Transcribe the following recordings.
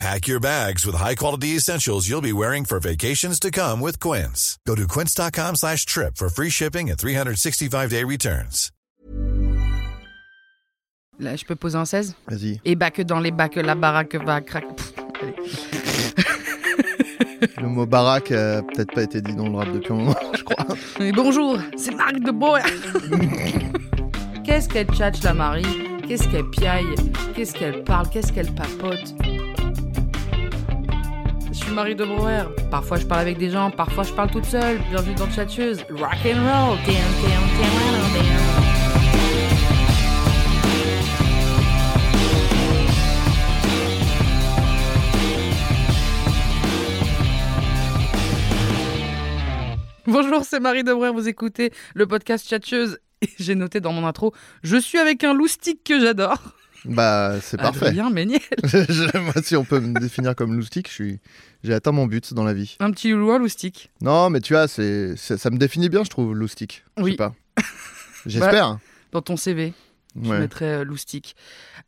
Pack your bags with high-quality essentials you'll be wearing for vacations to come with Quince. Go to quince.com slash trip for free shipping and 365-day returns. Là, je peux poser un 16 Vas-y. Et bah que dans les bacs, la baraque va craquer. Le mot baraque a peut-être pas été dit dans le rap depuis un moment, je crois. Et bonjour, c'est Marc de Boer. Qu'est-ce qu'elle tchatche la Marie? Qu'est-ce qu'elle piaille? Qu'est-ce qu'elle parle? Qu'est-ce qu'elle papote? Marie de Brouwer. Parfois je parle avec des gens, parfois je parle toute seule. Bienvenue dans Tchatcheuse. Rock and roll. Bonjour, c'est Marie Debray, vous écoutez le podcast Tchatcheuse. Et j'ai noté dans mon intro, je suis avec un loustic que j'adore. Bah, c'est parfait. Adrien Méniel. Je- Moi, si on peut me définir comme loustic, je suis... j'ai atteint mon but dans la vie. Un petit loulou loustic. Non, mais tu vois, c'est... c'est- ça me définit bien, je trouve, loustic. Je Oui. sais pas. J'espère. Dans ton CV, je Ouais. mettrais euh, loustic.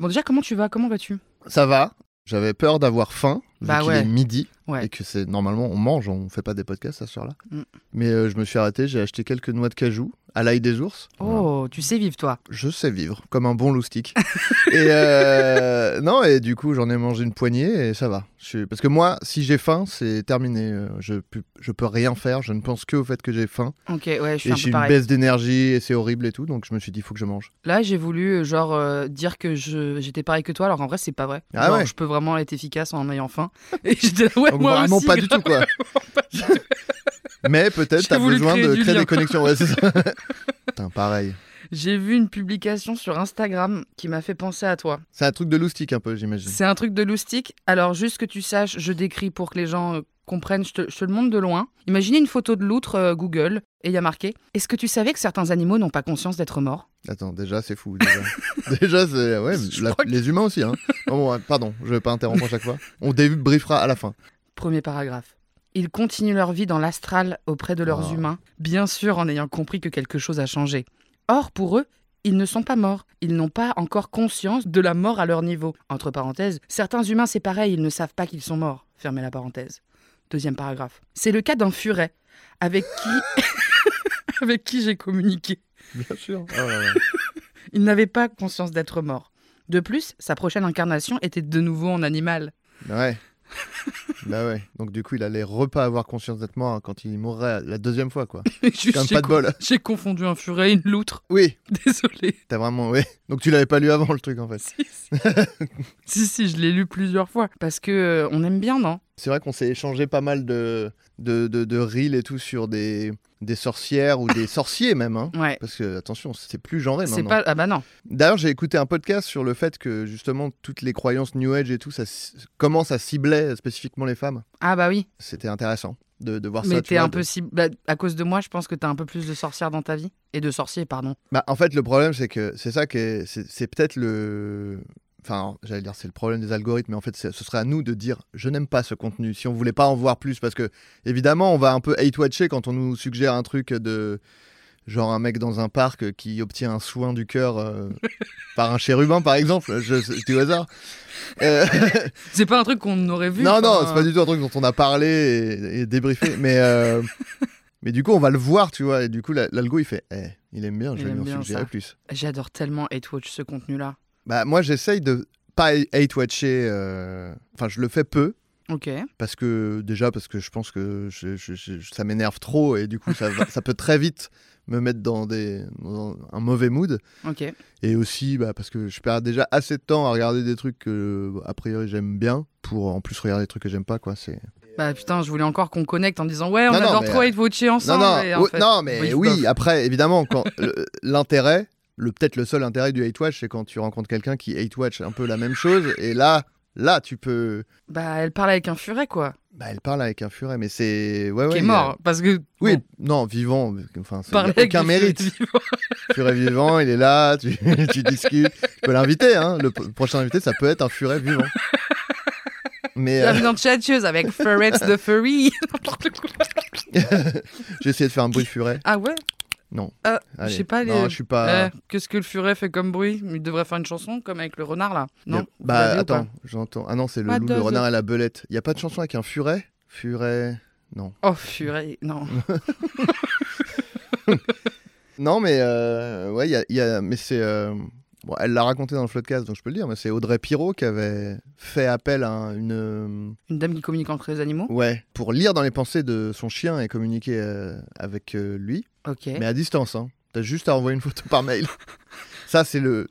Bon, déjà, comment tu vas? Comment vas-tu? Ça va. J'avais peur d'avoir faim, vu Bah qu'il ouais. est midi, Ouais. et que c'est normalement on mange, on fait pas des podcasts à ce soir-là. Mm. Mais euh, je me suis arrêté, j'ai acheté quelques noix de cajou à l'ail des ours. Voilà. Tu sais vivre, toi. Je sais vivre comme un bon loustic. et euh, non, et du coup, j'en ai mangé une poignée et ça va. Je suis- Parce que moi, si j'ai faim, c'est terminé. Euh, Je peux, je peux rien faire. Je ne pense que au fait que j'ai faim. Ok, ouais, je suis Et un j'ai une baisse d'énergie et c'est horrible et tout. Donc je me suis dit, il faut que je mange. Là, j'ai voulu, euh, genre, euh, dire que je- j'étais pareil que toi, alors en vrai, c'est pas vrai. Ah Genre, ouais je peux vraiment être efficace en ayant faim. Et j'étais là, ouais, Donc moi vraiment aussi, pas du tout, quoi. Mais peut-être J'ai t'as besoin créer de créer lien. des connexions. Ouais, c'est ça. Putain, pareil. J'ai vu une publication sur Instagram qui m'a fait penser à toi. C'est un truc de loustic un peu, j'imagine. C'est un truc de loustic. Alors, juste que tu saches, je décris pour que les gens euh, comprennent, je te, je te le montre de loin. Imaginez une photo de loutre euh, Google et il y a marqué Est-ce que tu savais que certains animaux n'ont pas conscience d'être morts? Attends, déjà, c'est fou. Déjà, Déjà, c'est. Ouais, la- que- les humains aussi. Hein. Bon, ouais, pardon, je vais pas interrompre à chaque fois. On débriefera à la fin. Premier paragraphe. Ils continuent leur vie dans l'astral auprès de leurs Oh. humains, bien sûr en ayant compris que quelque chose a changé. Or, pour eux, ils ne sont pas morts. Ils n'ont pas encore conscience de la mort à leur niveau. Entre parenthèses, certains humains, c'est pareil, ils ne savent pas qu'ils sont morts. Fermez la parenthèse. Deuxième paragraphe. C'est le cas d'un furet avec qui, avec qui j'ai communiqué. Bien sûr. Oh là là. Il n'avait pas conscience d'être mort. De plus, sa prochaine incarnation était de nouveau en animal. Ouais. bah ouais. Donc du coup, il allait repas avoir conscience d'être mort quand il mourrait la deuxième fois, quoi. Juste, Comme j'ai pas de co- bol. J'ai confondu un furet et une loutre. Oui, Désolé. t'as vraiment. Oui. Donc tu l'avais pas lu avant le truc, en fait. Si, si. si, si, je l'ai lu plusieurs fois. Parce que euh, on aime bien, non? C'est vrai qu'on s'est échangé pas mal de de, de, de reels et tout sur des des sorcières ou des sorciers même. Hein. Ouais. Parce que attention, c'est plus genré maintenant. pas. Ah bah non. D'ailleurs, j'ai écouté un podcast sur le fait que justement toutes les croyances New Age et tout, ça comment ça ciblait spécifiquement les femmes. Ah bah oui. C'était intéressant de, de voir Mais ça. vois, un de- peu si. bah, à cause de moi, je pense que t'as un peu plus de sorcières dans ta vie. Et de sorciers, pardon. Bah, en fait, le problème, c'est que c'est ça. C'est c'est peut-être le. Enfin, j'allais dire, c'est le problème des algorithmes, mais en fait, ce serait à nous de dire je n'aime pas ce contenu. Si on voulait pas en voir plus, parce que évidemment, on va un peu hate-watcher quand on nous suggère un truc de. Genre un mec dans un parc qui obtient un soin du cœur euh, par un chérubin, par exemple. Je, je dis au hasard. Euh, C'est pas un truc qu'on aurait vu. non, non, c'est pas du tout un truc dont on a parlé et, et débriefé. mais, euh, mais du coup, on va le voir, tu vois. Et du coup, la- l'algo, il fait Eh, il aime bien, je vais lui en suggérer plus. J'adore tellement Hate Watch ce contenu-là. Bah, moi, j'essaye de pas hate-watcher. euh, Enfin, je le fais peu. Ok. Parce que, déjà, parce que je pense que je- je- je- ça m'énerve trop et du coup, ça, ça peut très vite me mettre dans, des, dans un mauvais mood. Ok. Et aussi, bah, parce que je perds déjà assez de temps à regarder des trucs que, a priori, j'aime bien pour en plus regarder des trucs que j'aime pas, quoi. C'est. Bah putain, je voulais encore qu'on connecte en disant ouais, on Non, non, adore mais, trop euh, Watcher Non, ensemble. non, en fait- non, mais oui, après, évidemment, l'intérêt, le, peut-être le seul intérêt du hate watch, c'est quand tu rencontres quelqu'un qui hate watch un peu la même chose, et là, Là, tu peux. Bah, elle parle avec un furet, quoi. Bah, elle parle avec un furet, mais c'est. Ouais, ouais. qui est a- mort. Parce que. Oui, bon, non, vivant. Enfin, ça- aucun mérite. vivants. Furet vivant, il est là, tu, tu discutes. Tu peux l'inviter, hein. Le prochain invité, ça peut être un furet vivant. Mais euh, dans Chatcheuse avec Furets the Furry. j'ai essayé de faire un bruit de furet. ah ouais? Non. Euh. Je sais pas, les... Non, je suis pas. Eh, Qu'est-ce que le furet fait comme bruit? Il devrait faire une chanson comme avec le renard là. Non? Vous Bah attends, j'entends. Ah non, c'est le What loup, le renard et la belette. Il y a pas de chanson avec un furet? Furet. Non. Oh furet, non. Non, mais euh, ouais, il y a, il y a- mais c'est. euh, Bon, elle l'a raconté dans le podcast, donc je peux le dire, mais c'est Audrey Pirot qui avait fait appel à un- une. euh, Une dame qui communique entre les animaux Ouais, pour lire dans les pensées de son chien et communiquer euh, avec euh, lui, Ok. mais à distance. Hein. T'as juste à envoyer une photo par mail. ça, c'est le.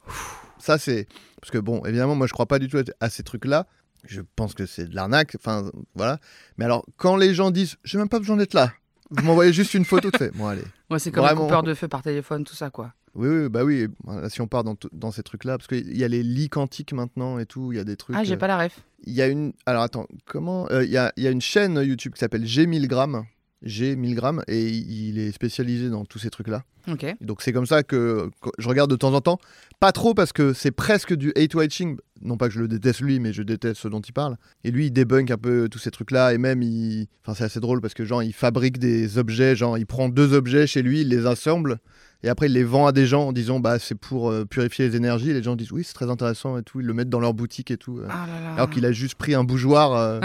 Ça, c'est. Parce que bon, évidemment, moi, je crois pas du tout à ces trucs-là. Je pense que c'est de l'arnaque. Enfin, voilà. Mais alors, quand les gens disent, j'ai même pas besoin d'être là. Vous m'envoyez juste une photo de fait. Bon, allez. Ouais, c'est comme Vraiment. un coupeur de feu par téléphone, tout ça quoi. Oui, oui, bah oui. Si on part dans, ces trucs-là, parce qu'il y a les lits quantiques maintenant et tout, il y a des trucs. Ah, j'ai euh, pas la ref. Il y a une. Alors attends, comment euh, Il y, a, il y a une chaîne YouTube qui s'appelle G1000 grammes. G 1000 grammes et il est spécialisé dans tous ces trucs-là. Ok. Donc c'est comme ça que que je regarde de temps en temps. Pas trop parce que c'est presque du hate watching. Non pas que je le déteste lui, mais je déteste ce dont il parle. Et lui, il débunk un peu tous ces trucs-là. Et même, il... enfin, c'est assez drôle parce que genre, il fabrique des objets. Genre, il prend deux objets chez lui, il les assemble. Et après, il les vend à des gens en disant, bah, c'est pour euh, purifier les énergies. Et les gens disent, oui, c'est très intéressant et tout. Ils le mettent dans leur boutique et tout. euh. Ah là là. Alors qu'il a juste pris un bougeoir euh,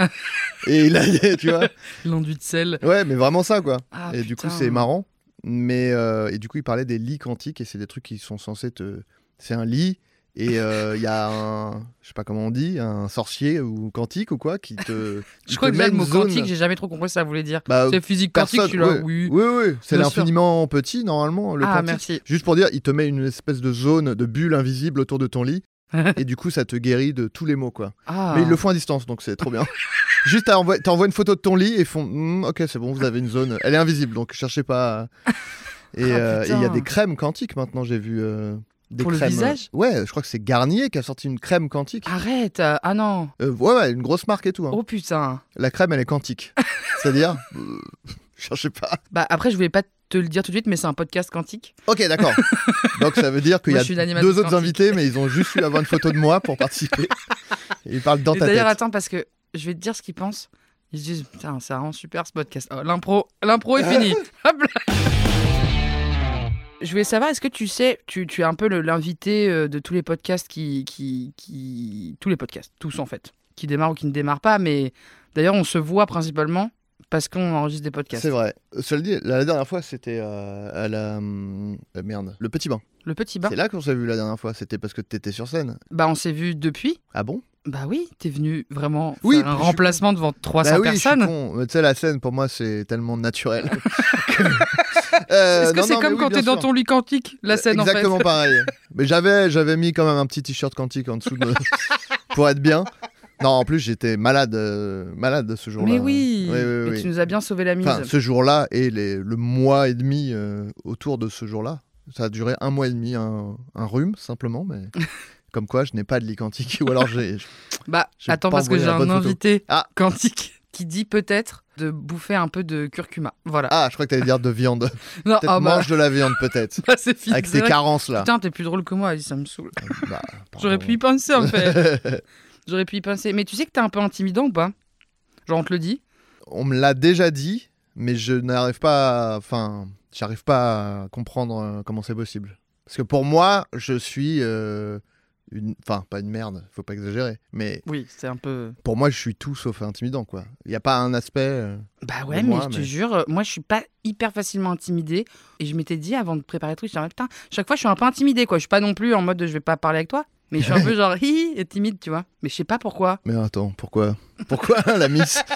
et il a, tu vois. L'enduit de sel. Ouais, mais vraiment ça, quoi. Ah, et du coup, c'est marrant. Mais et du coup, il parlait des lits quantiques et c'est des trucs qui sont censés te. C'est un lit et euh, il y a un, je sais pas comment on dit, un sorcier ou quantique ou quoi qui te. Je crois te que le mot zone- quantique, j'ai jamais trop compris ce que ça voulait dire. Bah, c'est physique quantique, ouais. oui. Oui, oui, c'est l'infiniment petit normalement le ah, quantique. merci. Juste pour dire, il te met une espèce de zone de bulle invisible autour de ton lit et du coup, ça te guérit de tous les maux quoi. Ah. Mais ils le font à distance, donc c'est trop bien. Juste, t'envoies une photo de ton lit et font Hmm, Ok, c'est bon, vous avez une zone. Elle est invisible, donc cherchez pas. à- Et Ah, euh, et il y a des crèmes quantiques maintenant, j'ai vu. euh, des Pour le crèmes, visage euh, Ouais, je crois que c'est Garnier qui a sorti une crème quantique. Arrête euh, Ah non Euh, ouais, ouais, une grosse marque et tout. hein. Oh putain La crème, elle est quantique. C'est-à-dire euh, Cherchez pas. Bah après, je voulais pas te le dire tout de suite, mais c'est un podcast quantique. Ok, d'accord. donc ça veut dire qu'il y a deux autres invités, mais ils ont juste eu avoir une photo de moi pour participer. Et ils parlent dans Et ta tête. d'ailleurs, attends, parce que je vais te dire ce qu'ils pensent. Ils se disent, putain, c'est vraiment super ce podcast. Oh, l'impro, l'impro est fini. Hop là. Je voulais savoir, est-ce que tu sais, tu, tu es un peu l'invité euh, de tous les podcasts qui, qui, qui. Tous les podcasts, tous en fait, qui démarrent ou qui ne démarrent pas, mais d'ailleurs, on se voit principalement parce qu'on enregistre des podcasts. C'est vrai. Euh, Cela dit, la dernière fois, c'était euh, à la. euh, merde. Le petit bain. Le petit bain. C'est là qu'on s'est vu la dernière fois. C'était parce que t'étais sur scène. Bah, on s'est vu depuis. Ah bon? Bah oui, t'es venu vraiment Oui, faire un suis remplacement devant 300 Bah oui, personnes. Tu sais, la scène, pour moi, c'est tellement naturel. que- Euh, Est-ce que c'est comme oui, quand t'es dans ton lit quantique, la scène Exactement en fait pareil. Mais j'avais, j'avais mis quand même un petit t-shirt quantique en dessous de... pour être bien. Non, en plus, j'étais malade, euh, malade ce jour-là. Mais oui, Oui, oui, Mais oui. tu nous as bien sauvé la mise. Enfin, ce jour-là et les, le mois et demi euh, autour de ce jour-là. Ça a duré un mois et demi, un, un rhume simplement, mais comme quoi je n'ai pas de lit quantique. Ou alors j'ai. Bah, attends, parce que j'ai un photo. invité Ah. quantique qui dit peut-être de bouffer un peu de curcuma. Voilà. Ah, je crois que t'allais dire de viande. non, ah bah, mange de la viande, peut-être. bah, c'est fini. Avec tes carences là. Putain, t'es plus drôle que moi, ça me saoule. Bah, J'aurais pu y penser en fait. J'aurais pu y penser. Mais tu sais que t'es un peu intimidant ou pas? Genre, on te le dit? On me l'a déjà dit, mais je n'arrive pas. à- Enfin, j'arrive pas à comprendre euh, comment c'est possible. Parce que pour moi, je suis. euh, une... Enfin, pas une merde, faut pas exagérer. Mais Oui, c'est un peu. pour moi, je suis tout sauf intimidant, quoi. Il n'y a pas un aspect. euh, Bah ouais, moi, mais je te jure, euh, moi je suis pas hyper facilement intimidée. Et je m'étais dit avant de préparer le truc, je me disais, putain, chaque fois je suis un peu intimidée quoi. Je suis pas non plus en mode de, je vais pas parler avec toi. Mais je suis un peu genre hi et timide, tu vois. Mais je sais pas pourquoi. Mais attends, pourquoi? Pourquoi la miss?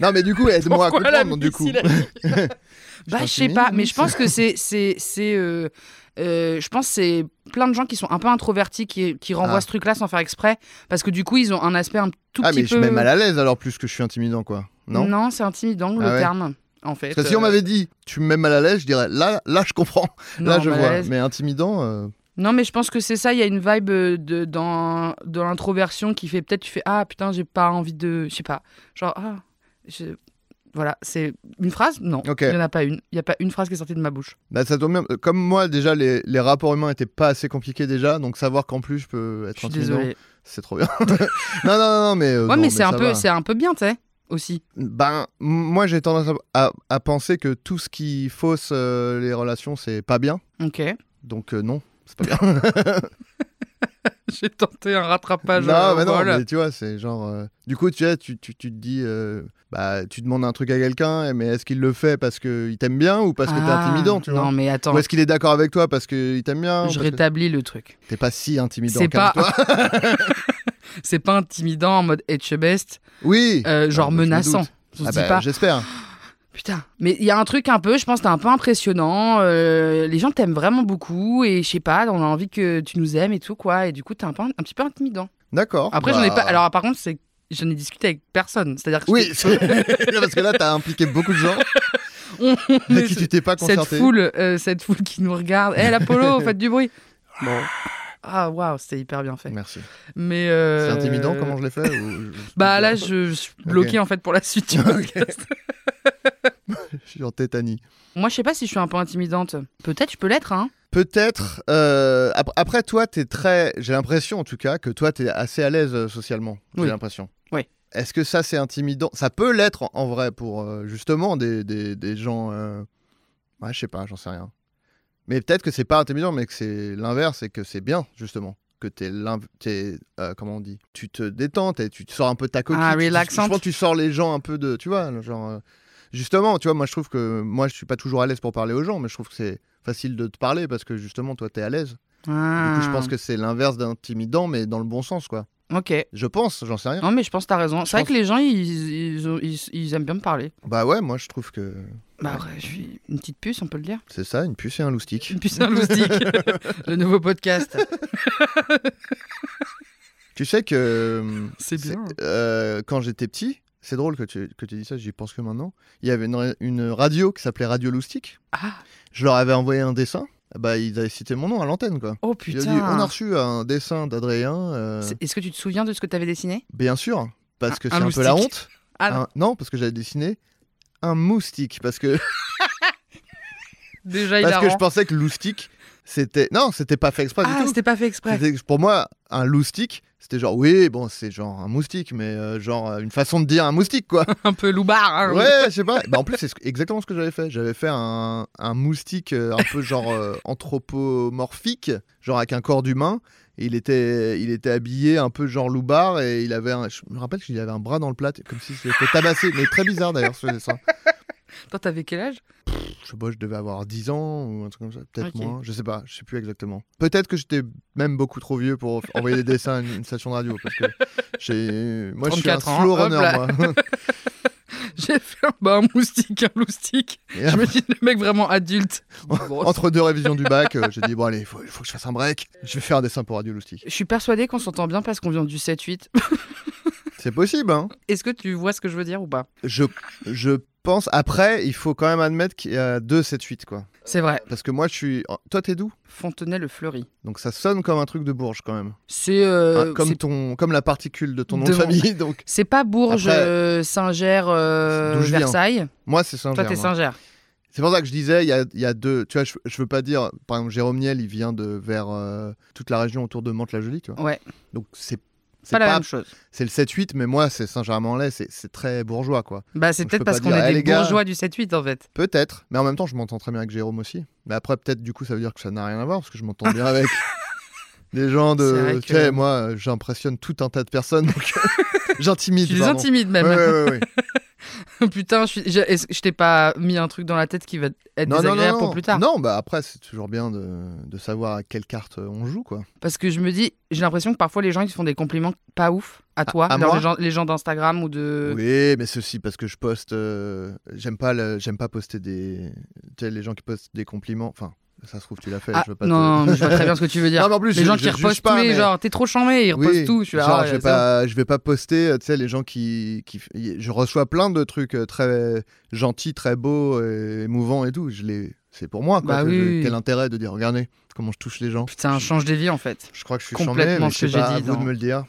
Non, mais du coup, aide-moi à comprendre, du coup. Bah, je sais pas, mais je pense que c'est. c'est, c'est euh, euh, je pense c'est plein de gens qui sont un peu introvertis qui, qui renvoient Ah. ce truc-là sans faire exprès. Parce que du coup, ils ont un aspect un tout Ah, petit mais je peu. suis même mal à l'aise alors, plus que je suis intimidant, quoi. Non, Non, c'est intimidant le Ah ouais? terme. En fait. Parce que si on Euh, m'avait dit, tu me mets mal à l'aise, je dirais, là, là, je comprends. non, là, je mal à vois. l'aise. Mais intimidant, euh, Non, mais je pense que c'est ça. Il y a une vibe euh, de, dans, dans l'introversion qui fait peut-être tu fais Ah putain, j'ai pas envie de. Je sais pas. Genre, ah. je- Voilà, c'est une phrase? Non, Ok. il n'y en a pas une. Il n'y a pas une phrase qui est sortie de ma bouche. Bah, ça tombe bien. Comme moi, déjà, les, les rapports humains étaient pas assez compliqués déjà, donc savoir qu'en plus je peux Je être suis intimidant, c'est trop bien. non, non, non, non, mais. euh, Ouais, non, mais c'est un, peu, un peu bien, tu sais, aussi. Ben, moi, j'ai tendance à, à- à penser que tout ce qui fausse euh, les relations, c'est pas bien. Ok. Donc, euh, non, c'est pas bien. J'ai tenté un rattrapage. non, euh, mais non, mais tu vois, c'est genre. euh, Du coup, tu sais, tu, tu, tu te dis. euh, Bah, tu demandes un truc à quelqu'un, mais est-ce qu'il le fait parce qu'il t'aime bien ou parce que t'es Ah, intimidant, tu Non, vois mais attends, Ou est-ce qu'il est d'accord avec toi parce qu'il t'aime bien je que rétablis le truc. T'es pas si intimidant, C'est pas-. C'est pas intimidant en mode etchebest, Oui euh, genre je me menaçant. se Ah bah. J'espère. Putain, mais il y a un truc un peu, je pense, t'es un peu impressionnant. euh, les gens t'aiment vraiment beaucoup et je sais pas, on a envie que tu nous aimes et tout quoi. Et du coup, t'es un, peu, un petit peu intimidant. D'accord. Après, j'en ai Bah, pas. Alors, par contre, c'est j'en ai discuté avec personne. C'est-à-dire que Oui, parce que là, t'as impliqué beaucoup de gens avec qui tu t'es pas cette concerté. foule, euh, cette foule qui nous regarde. Hé, l'Apollo, faites du bruit. Bon. Ah waouh, c'était hyper bien fait. Merci. Mais euh, C'est intimidant comment je l'ai fait ou- Bah là, je, je suis bloqué en fait pour la suite. du podcast. Je suis en tétanie. Moi, je sais pas si je suis un peu intimidante. Peut-être, je peux l'être, hein. Peut-être. euh, ap- après, toi, t'es très. J'ai l'impression, en tout cas, que toi, t'es assez à l'aise euh, socialement. J'ai Oui. l'impression. Oui. Est-ce que ça, c'est intimidant? Ça peut l'être en, en vrai pour euh, justement des, des, des gens. Ouais, je sais pas, j'en sais rien. Mais peut-être que c'est pas intimidant, mais que c'est l'inverse et que c'est bien, justement. Que t'es. t'es, euh, comment on dit Tu te détends, tu te sors un peu de ta coquille. Ah, tu- relaxante. Je pense que tu sors les gens un peu de. Tu vois, genre. euh, Justement, tu vois, moi je trouve que moi je suis pas toujours à l'aise pour parler aux gens, mais je trouve que c'est facile de te parler parce que justement toi t'es à l'aise. Du coup, je pense que c'est l'inverse d'intimidant, mais dans le bon sens, quoi. Ok. Je pense, j'en sais rien. Non, mais je pense que t'as raison. C'est vrai pense- que les gens, ils, ils, ont- ils- ils aiment bien me parler. Bah ouais, moi je trouve que Bah, ouais, je suis une petite puce, on peut le dire. c'est ça, une puce et un loustic. Une puce et un loustic. le nouveau podcast. Tu sais que C'est bien. euh, quand j'étais petit, c'est drôle que tu, que tu dis ça, j'y pense que maintenant. Il y avait une, une radio qui s'appelait Radio Loustic. Ah, Je leur avais envoyé un dessin. Bah, ils avaient cité mon nom à l'antenne, quoi. oh putain. dit, on a reçu un dessin d'Adrien. euh, C'est- Est-ce que tu te souviens de ce que t'avais dessiné? Bien sûr, parce que Un- c'est un un, peu la honte. Ah, non. Un- non, parce que j'avais dessiné un moustique. Parce que, Déjà, il parce que je pensais que loustic, c'était. Non, c'était pas fait exprès Ah, c'était pas fait exprès. Pour moi, un loustic, c'était genre, oui, bon, c'est genre un moustique, mais euh, genre euh, une façon de dire un moustique, quoi. Un peu loupard. hein. ouais, je sais pas. Bah, en plus, c'est ce- exactement ce que j'avais fait. J'avais fait un, un moustique euh, un peu genre euh, anthropomorphique, genre avec un corps d'humain. Il était, il était habillé un peu genre loupard et il avait un, je me rappelle qu'il avait un bras dans le plat, comme si c'était tabassé, mais très bizarre d'ailleurs ce dessin. Toi, t'avais quel âge? Je sais pas, je devais avoir 10 ans ou un truc comme ça, peut-être moins, je sais pas, je sais plus exactement. Peut-être que j'étais même beaucoup trop vieux pour envoyer des dessins à une, station de radio parce que j'ai, moi je suis un 34 ans, slow runner là. moi. J'ai fait un, bah, un moustique, un loustique. Et Je me dis, le mec vraiment adulte. Entre deux révisions du bac, euh, j'ai dit bon allez, il faut, faut que je fasse un break. Je vais faire un dessin pour Radio Loustic. Je suis persuadée qu'on s'entend bien parce qu'on vient du 7-8. C'est possible, hein Est-ce que tu vois ce que je veux dire ou pas? Je, je pense. Après, il faut quand même admettre qu'il y a deux 7-8, quoi. C'est vrai. Parce que moi, je suis. Toi, t'es d'où? Fontenay-le-Fleury. Donc ça sonne comme un truc de Bourges, quand même. C'est euh, Hein, comme, ton, comme la particule de ton nom De famille. Donc, c'est pas Bourges, Après- euh, Saint-Ger, euh. Versailles. moi, c'est Saint-Germain. Toi, t'es Saint-Ger. C'est pour ça que je disais, il y a, il y a deux. Tu vois, je, je veux pas dire. Par exemple, Jérôme Niel, il vient de vers toute la région autour de Mantes-la-Jolie, tu vois. Ouais, Donc c'est. C'est pas la pas- même chose. c'est le 7-8, mais moi, c'est Saint-Germain-en-Laye, c'est très bourgeois, quoi. Bah, c'est peut-être parce qu'on est Eh, des gars. bourgeois du 7-8 en fait. Peut-être, mais en même temps, je m'entends très bien avec Jérôme aussi. Mais après, peut-être, du coup, ça veut dire que ça n'a rien à voir, parce que je m'entends bien avec des gens de. Tu sais, moi, j'impressionne tout un tas de personnes, donc j'intimide. Tu les intimides même. Ouais, ouais, ouais. Putain, je, suis- je, t'ai pas mis un truc dans la tête qui va être non, désagréable non, pour plus tard. Non, bah après, c'est toujours bien de, de savoir à quelle carte on joue, quoi. Parce que je me dis, j'ai l'impression que parfois les gens ils font des compliments pas ouf à toi, à genre moi les gens, d'Instagram ou de. Oui, mais ceci parce que je poste. euh, J'aime pas, le- j'aime pas poster des. Tu sais, les gens qui postent des compliments. Enfin, ça se trouve, tu l'as fait. Ah, je veux pas non, te- mais je vois très bien ce que tu veux dire. Non, mais en plus, les je- gens je qui juge repostent pas, tous les mais- genre, t'es trop charmé, ils repostent Oui, tout. Je suis là, genre, ah, je vais pas, je vais pas poster, tu sais, les gens qui, qui, je reçois plein de trucs euh, très gentils, très beaux, et émouvants et tout. Je les, c'est pour moi. Quoi, Bah je- oui. Quel intérêt de dire, regardez comment je touche les gens. Putain, change des vies en fait. Je crois que je suis Complètement chambé, mais ce que je j'ai dit à vous de me le dire.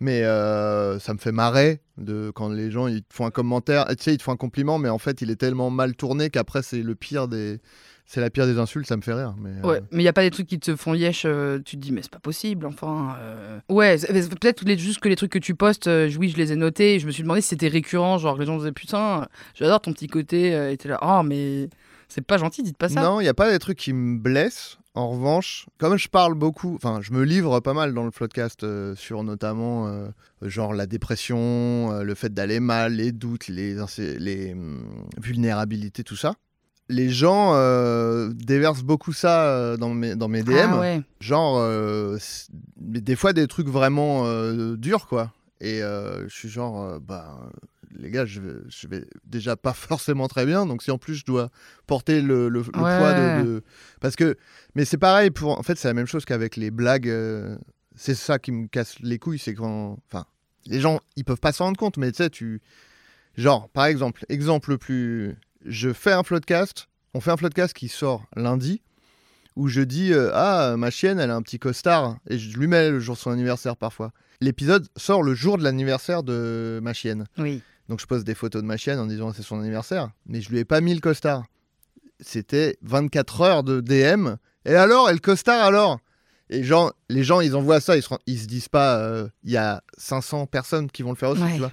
Mais euh, ça me fait marrer de quand les gens ils te font un commentaire, tu sais, ils te font un compliment, mais en fait il est tellement mal tourné qu'après c'est le pire des, c'est la pire des insultes, ça me fait rire. Mais euh, Ouais, mais il y a pas des trucs qui te font yesh, euh, tu te dis mais c'est pas possible, enfin. euh. Ouais, peut-être juste que les trucs que tu postes, oui, je les ai notés, et je me suis demandé si c'était récurrent, genre les gens disaient putain, j'adore ton petit côté, et t'es là, oh mais c'est pas gentil, dites pas ça. Non, il n'y a pas des trucs qui me blessent. En revanche, comme je parle beaucoup, enfin, je me livre pas mal dans le podcast euh, sur notamment euh, genre la dépression, euh, le fait d'aller mal, les doutes, les hum, vulnérabilités, tout ça. Les gens euh, déversent beaucoup ça euh, dans mes, dans mes DM. Ah ouais. Genre, euh, des fois des trucs vraiment durs, quoi. Et je suis genre, bah, les gars, je vais, je vais déjà pas forcément très bien. Donc si en plus je dois porter le, le- le Ouais. poids de, de- Parce que. Mais c'est pareil, pour... en fait, c'est la même chose qu'avec les blagues. C'est ça qui me casse les couilles, c'est quand. Enfin, les gens, ils peuvent pas s'en rendre compte, mais tu sais, tu. Genre, par exemple, exemple le plus. Je fais un floodcast, on fait un floodcast qui sort lundi, où je dis euh, Ah, ma chienne, elle a un petit costard, et je lui mets le jour de son anniversaire parfois. L'épisode sort le jour de l'anniversaire de ma chienne. Oui. Donc je poste des photos de ma chienne en disant c'est son anniversaire, mais je lui ai pas mis le costard. C'était 24 heures de DM. Et alors, et le costard alors? Et genre, les gens, ils envoient ça, ils se, ils se disent pas, euh, il y a 500 personnes qui vont le faire aussi, Ouais. tu vois.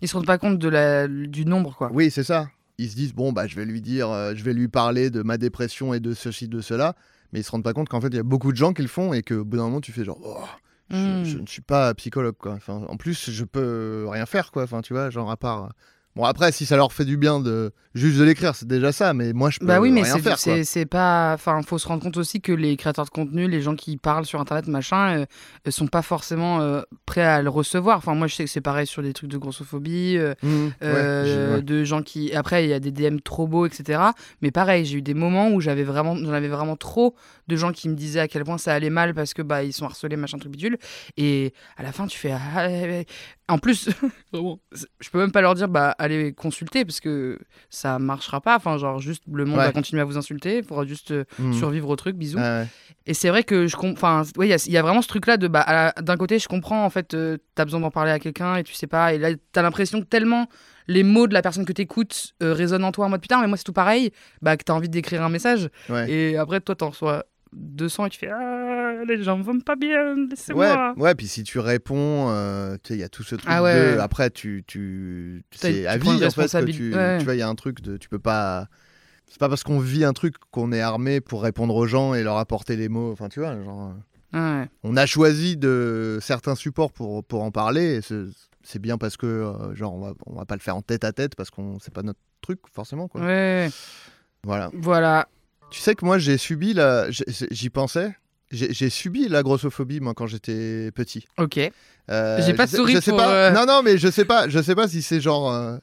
Ils se rendent pas compte de la... du nombre quoi. Oui, c'est ça. Ils se disent, bon, bah, je vais lui dire, euh, je vais lui parler de ma dépression et de ceci, de cela. Mais ils se rendent pas compte qu'en fait, il y a beaucoup de gens qui le font et qu'au bout d'un moment, tu fais genre, oh, je, Hmm. je ne suis pas psychologue, quoi. Enfin, en plus, je peux rien faire, quoi. Enfin, tu vois, genre, à part. Bon, après, si ça leur fait du bien de juste de l'écrire, c'est déjà ça. Mais moi, je peux Bah oui, mais rien c'est- faire, quoi. c'est c'est pas. Enfin, faut se rendre compte aussi que les créateurs de contenu, les gens qui parlent sur internet, machin, euh, euh, sont pas forcément euh, prêts à le recevoir. Enfin, moi, je sais que c'est pareil sur des trucs de grossophobie, euh, Mmh, ouais, de gens qui. Après, il y a des DM trop beaux, etc. Mais pareil, j'ai eu des moments où j'avais vraiment, j'en avais vraiment trop de gens qui me disaient à quel point ça allait mal parce que bah ils sont harcelés, machin truc bidule. Et à la fin, tu fais. ah. En plus, je peux même pas leur dire bah allez consulter parce que ça marchera pas. Enfin, genre juste le monde Ouais. va continuer à vous insulter. Il faudra juste euh, Mmh. survivre au truc. Bisous. Ah ouais. Et c'est vrai que je comprends. Enfin, ouais, il y a- il y, a vraiment ce truc-là de. Bah, d'un côté, je comprends, en fait, euh, t'as besoin d'en parler à quelqu'un et tu sais pas. Et là, t'as l'impression que tellement les mots de la personne que t'écoutes euh, résonnent en toi en mode putain, mais moi, c'est tout pareil, bah, que t'as envie d'écrire un message. Et après, toi, t'en reçois 200 et tu fais Ah, les gens vont pas bien, laissez-moi. Ouais, ouais, puis si tu réponds, euh, tu sais, il y a tout ce truc Ah ouais. de. Après, tu. tu c'est à vie, en fait, que tu. Ouais. Tu vois, il y a un truc de. Tu peux pas. C'est pas parce qu'on vit un truc qu'on est armé pour répondre aux gens et leur apporter les mots. Enfin, tu vois, genre. Ouais. On a choisi de certains supports pour, pour en parler. C'est bien parce que, euh, genre, on va, on va pas le faire en tête à tête parce qu'on c'est pas notre truc, forcément, quoi. Ouais. Voilà. Voilà. Tu sais que moi, j'ai subi la. J'y pensais. J'ai subi la grossophobie, moi, quand j'étais petit. Ok. Euh, J'ai pas je de sais- souris je sais pour, pas. euh, Non, non, mais je sais pas. Je sais pas si c'est genre euh,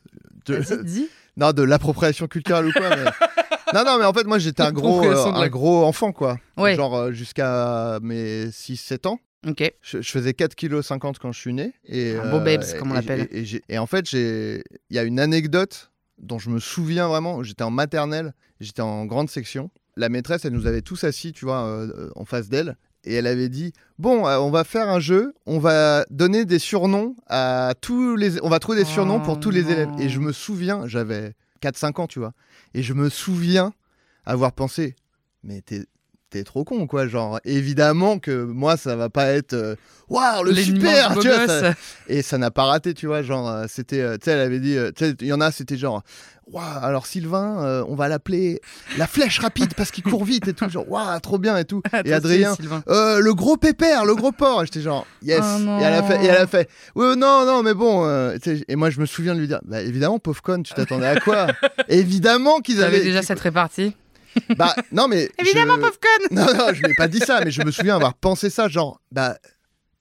de, dis. non de l'appropriation culturelle ou quoi. mais- non, non, mais en fait, moi, j'étais un gros, euh, un gros enfant, quoi. Ouais. Genre euh, jusqu'à mes 6-7 ans. Ok. Je, je faisais 4,50 kg quand je suis né. Et, Un beau babes, comme on l'appelle. Et, et en fait, j'ai- il y a une anecdote dont je me souviens vraiment. J'étais en maternelle, j'étais en grande section. La maîtresse, elle nous avait tous assis, tu vois, euh, euh, en face d'elle. Et elle avait dit Bon, euh, on va faire un jeu, on va donner des surnoms à tous les. On va trouver des surnoms pour Oh tous les non. élèves. Et je me souviens, j'avais 4-5 ans, tu vois. Et je me souviens avoir pensé Mais t'es. T'es trop con, quoi. Genre, évidemment que moi, ça va pas être euh, Waouh, le L'immense super tu vois, ça- et ça n'a pas raté, tu vois. Genre, euh, c'était. euh, tu sais, elle avait dit. tu sais, il y en a, c'était genre. Waouh, alors Sylvain, euh, on va l'appeler la flèche rapide parce qu'il court vite et tout. Genre, waouh, trop bien et tout. Et Adrien, euh, le gros pépère, le gros porc. J'étais genre, yes. Oh et elle a fait, et elle a fait, ouais, non, non, mais bon. euh, et moi, je me souviens de lui dire, bah évidemment, pauvre conne, tu t'attendais à quoi? Évidemment qu'ils avaient. déjà cette répartie? Bah, non, mais. Évidemment, je- pauvre conne non, non, je lui ai pas dit ça, mais je me souviens avoir pensé ça, genre, bah,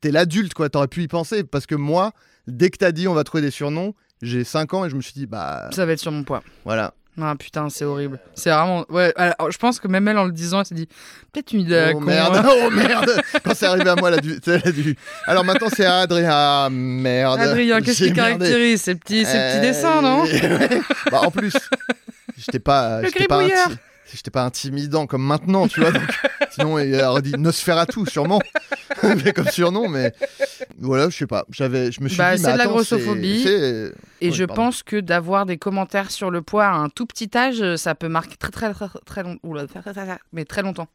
t'es l'adulte, quoi, t'aurais pu y penser, parce que moi, dès que t'as dit on va trouver des surnoms, j'ai 5 ans et je me suis dit, bah, Ça va être sur mon poids. voilà. Ah putain, c'est horrible. C'est vraiment. Ouais, alors, je pense que même elle, en le disant, elle s'est dit peut-être une idée oh con, merde, hein. oh merde Quand c'est arrivé à moi, elle a dû. tu sais, elle a dû- Alors maintenant, c'est Adrien. Ah, merde. Adrien, qu'est-ce qui caractérise ces petits, ces petits dessins, non ouais. Bah, en plus, j'étais pas. Le pas gribouilleur. si j'étais pas intimidant comme maintenant, tu vois. donc, sinon, il aurait dit Nosferatu, sûrement. mais comme surnom, mais voilà, je sais pas. J'avais, je me suis Bah, dit, c'est de la grossophobie. c'est- c'est- Et Oui, je pardon. pense que d'avoir des commentaires sur le poids à un tout petit âge, ça peut marquer très très très très long... Oula, mais très longtemps.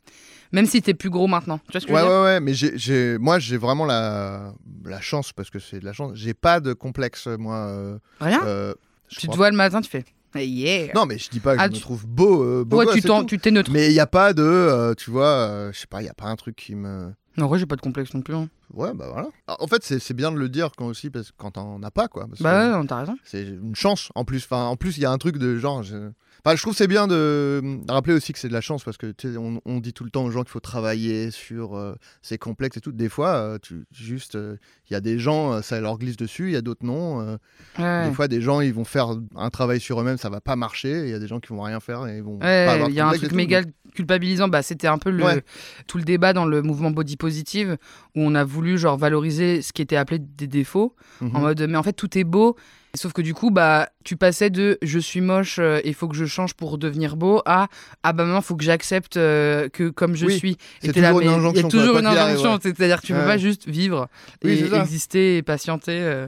Même si t'es plus gros maintenant. Tu vois ce que Ouais, je veux dire? ouais, ouais, mais j'ai, j'ai- moi, j'ai vraiment la, la chance, parce que c'est de la chance. J'ai pas de complexe, moi. euh, Rien? euh, Tu te vois le matin, tu fais yeah. Non, mais je dis pas que Ah, je me tu- trouve beau. euh, beau ouais, gosse tu t'es neutre. Mais il n'y a pas de, euh, tu vois, euh, je sais pas, il y a pas un truc qui me. Non, en vrai, j'ai pas de complexe non plus. hein. Ouais, bah voilà. Ah, En fait, c'est, bien de le dire quand aussi, parce que quand t'en as pas, quoi. parce que- Bah ouais, t'as raison. C'est une chance en plus. Enfin, en plus, il y a un truc de genre. Je... Enfin, je trouve c'est bien de de rappeler aussi que c'est de la chance parce que tu sais, on, on dit tout le temps aux gens qu'il faut travailler sur euh, ces complexes et tout. Des fois, euh, tu, juste, euh, il y a des gens, euh, ça leur glisse dessus, il y a d'autres non. euh, Ouais. Des fois, des gens, ils vont faire un travail sur eux-mêmes, ça va pas marcher. Il y a des gens qui vont rien faire et ils vont Ouais, pas avoir de il y a un truc tout, méga donc- culpabilisant. Bah, c'était un peu le, Ouais. tout le débat dans le mouvement body positive où on a voulu genre valoriser ce qui était appelé des défauts en mode mais en fait tout est beau. Sauf que du coup bah tu passais de je suis moche euh, il faut que je change pour devenir beau à ah bah maintenant faut que j'accepte euh, que comme je Oui, suis. c'est Et là, toujours une mais injonction, Il y a quoi, toujours une injonction, ouais. c'est-à-dire que tu peux Ouais. pas juste vivre Oui, et c'est exister et patienter euh,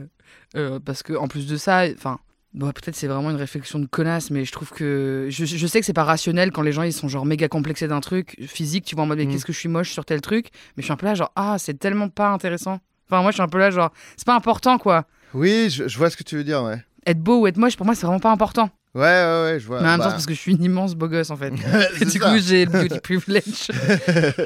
euh, parce que en plus de ça enfin Bon, peut-être c'est vraiment une réflexion de connasse, mais je trouve que. Je, je sais que c'est pas rationnel quand les gens ils sont genre méga complexés d'un truc physique, tu vois en mode mais Mm. qu'est-ce que je suis moche sur tel truc, mais je suis un peu là genre ah c'est tellement pas intéressant. Enfin moi je suis un peu là genre c'est pas important quoi. Oui, je, je vois ce que tu veux dire, ouais. Être beau ou être moche pour moi c'est vraiment pas important. Ouais, ouais, ouais, je vois. mais en même bah, temps c'est parce que je suis une immense beau gosse en fait. du ça. coup j'ai le beauty privilege.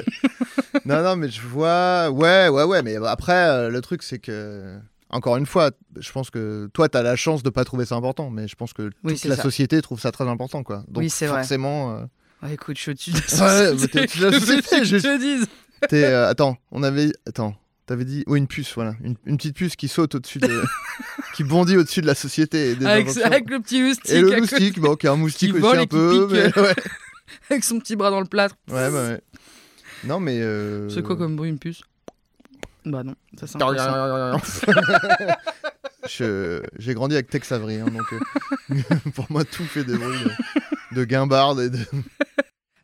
non, non, mais je vois. Ouais, ouais, ouais. Mais après, euh, le truc, c'est que. Encore une fois, je pense que toi, tu as la chance de pas trouver ça important, mais je pense que toute la ça. société trouve ça très important, quoi. Donc Oui, c'est vrai. forcément, euh, Ouais, écoute je suis au-dessus de la Ouais, société. mais t'es au-dessus de la société, je te dise. euh, attends, on avait. Attends, t'avais dit. Oui, une puce, voilà, une, une petite puce qui saute au-dessus de, qui bondit au-dessus de la société et des Avec, le petit moustique, Et le moustique, bon, qui est un moustique Qui aussi vole un peu, mais ouais. avec son petit bras dans le plâtre. Ouais, bah ouais. Non, mais. euh, C'est quoi comme bruit une puce? Bah non, ça c'est J'ai grandi avec Tex Avery, hein, donc euh, pour moi tout fait des bruits de, de guimbarde et de...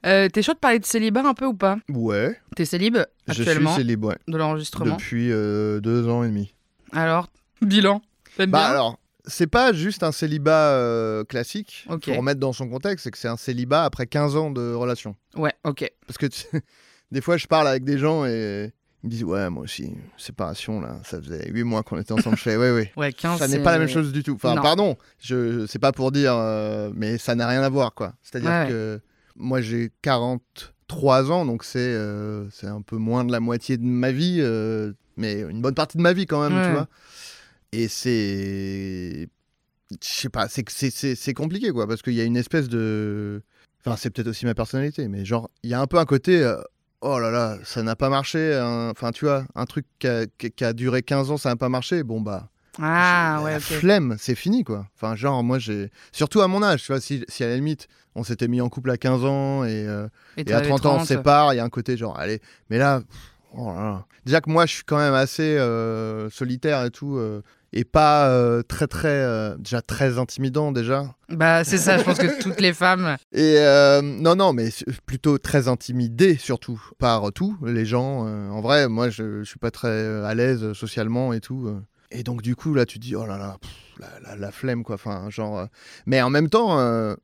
Euh, T'es chaud de parler de célibat un peu ou pas? Ouais, T'es célib je actuellement suis célib, ouais, de l'enregistrement. depuis euh, deux ans et demi. Alors, bilan. T'aimes Bah bien? alors, c'est pas juste un célibat euh, classique, Ok. pour remettre dans son contexte, c'est que c'est un célibat après 15 ans de relation. Ouais, ok. Parce que tu- des fois je parle avec des gens et ils me disent ouais moi aussi, séparation là, ça faisait 8 mois qu'on était ensemble, je fais ouais ouais. Ouais, 15 Ça n'est pas la même chose du tout. Enfin, Non. pardon, je c'est pas pour dire, euh, mais ça n'a rien à voir, quoi. C'est-à-dire Ouais. que moi, j'ai 43 ans, donc c'est euh, c'est un peu moins de la moitié de ma vie, euh, mais une bonne partie de ma vie quand même, Ouais. tu vois. Et c'est, je sais pas, c'est compliqué, quoi, parce qu'il y a une espèce de, enfin, c'est peut-être aussi ma personnalité, mais genre, il y a un peu un côté. euh, Oh là là, ça n'a pas marché. un- Enfin, tu vois, un truc qui a, qui a duré 15 ans, ça n'a pas marché. Bon, bah, Ah, ouais, la flemme, c'est fini quoi. Enfin, genre, moi j'ai. Surtout à mon âge, tu vois, si, si à la limite, on s'était mis en couple à 15 ans et, euh, Et, et à 30, ans on se sépare, il y a un côté genre, allez, mais là, oh là là. Déjà que moi je suis quand même assez euh, solitaire et tout, euh, et pas euh, très très. euh, déjà très intimidant déjà. Bah, c'est ça, je pense que toutes les femmes. Et euh, non, non, mais plutôt très intimidé surtout par tout, les gens. en vrai, moi je, je suis pas très à l'aise socialement et tout. Et donc du coup là tu te dis oh là là, pff, la, la- la flemme quoi. Enfin genre, euh, mais en même temps. euh,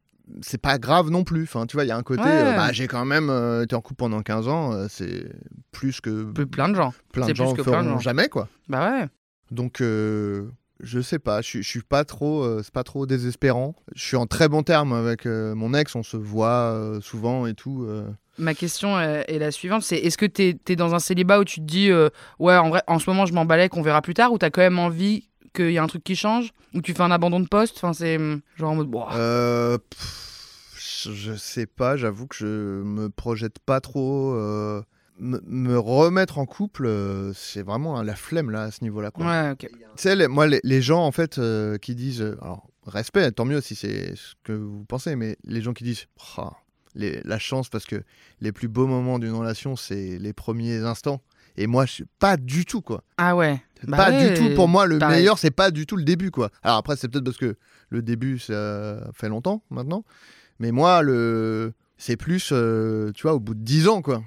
c'est pas grave non plus. Enfin, tu vois, il y a un côté. Ouais. euh, bah, j'ai quand même été en couple pendant 15 ans. c'est plus que Plus plein de gens. plein de gens plein de feront gens. jamais, quoi. Bah ouais. Donc, je sais pas. Je, suis- je suis pas trop. euh, c'est pas trop désespérant. Je suis en très bon terme avec euh, mon ex. On se voit euh, souvent et tout. Ma question est la suivante, c'est est-ce que t'es es dans un célibat où tu te dis ouais en vrai en ce moment je m'emballais qu'on verra plus tard ou t'as quand même envie qu'il y a un truc qui change ou tu fais un abandon de poste enfin c'est hum, genre en mode pff, je- je sais pas, j'avoue que je me projette pas trop. Me, me remettre en couple, euh, c'est vraiment hein, la flemme là à ce niveau-là. quoi. ouais Tu sais, les- moi, les, les gens en fait euh, qui disent, euh, alors respect, tant mieux si c'est ce que vous pensez, mais les gens qui disent, Ah, les- la chance parce que les plus beaux moments d'une relation, c'est les premiers instants. Et moi, je suis pas du tout quoi. ah ouais Bah pas ouais, du tout. Pour moi, le meilleur, c'est pas du tout le début, quoi. Alors après, c'est peut-être parce que le début, ça fait longtemps maintenant. Mais moi, le c'est plus, euh, tu vois, au bout de 10 ans, quoi.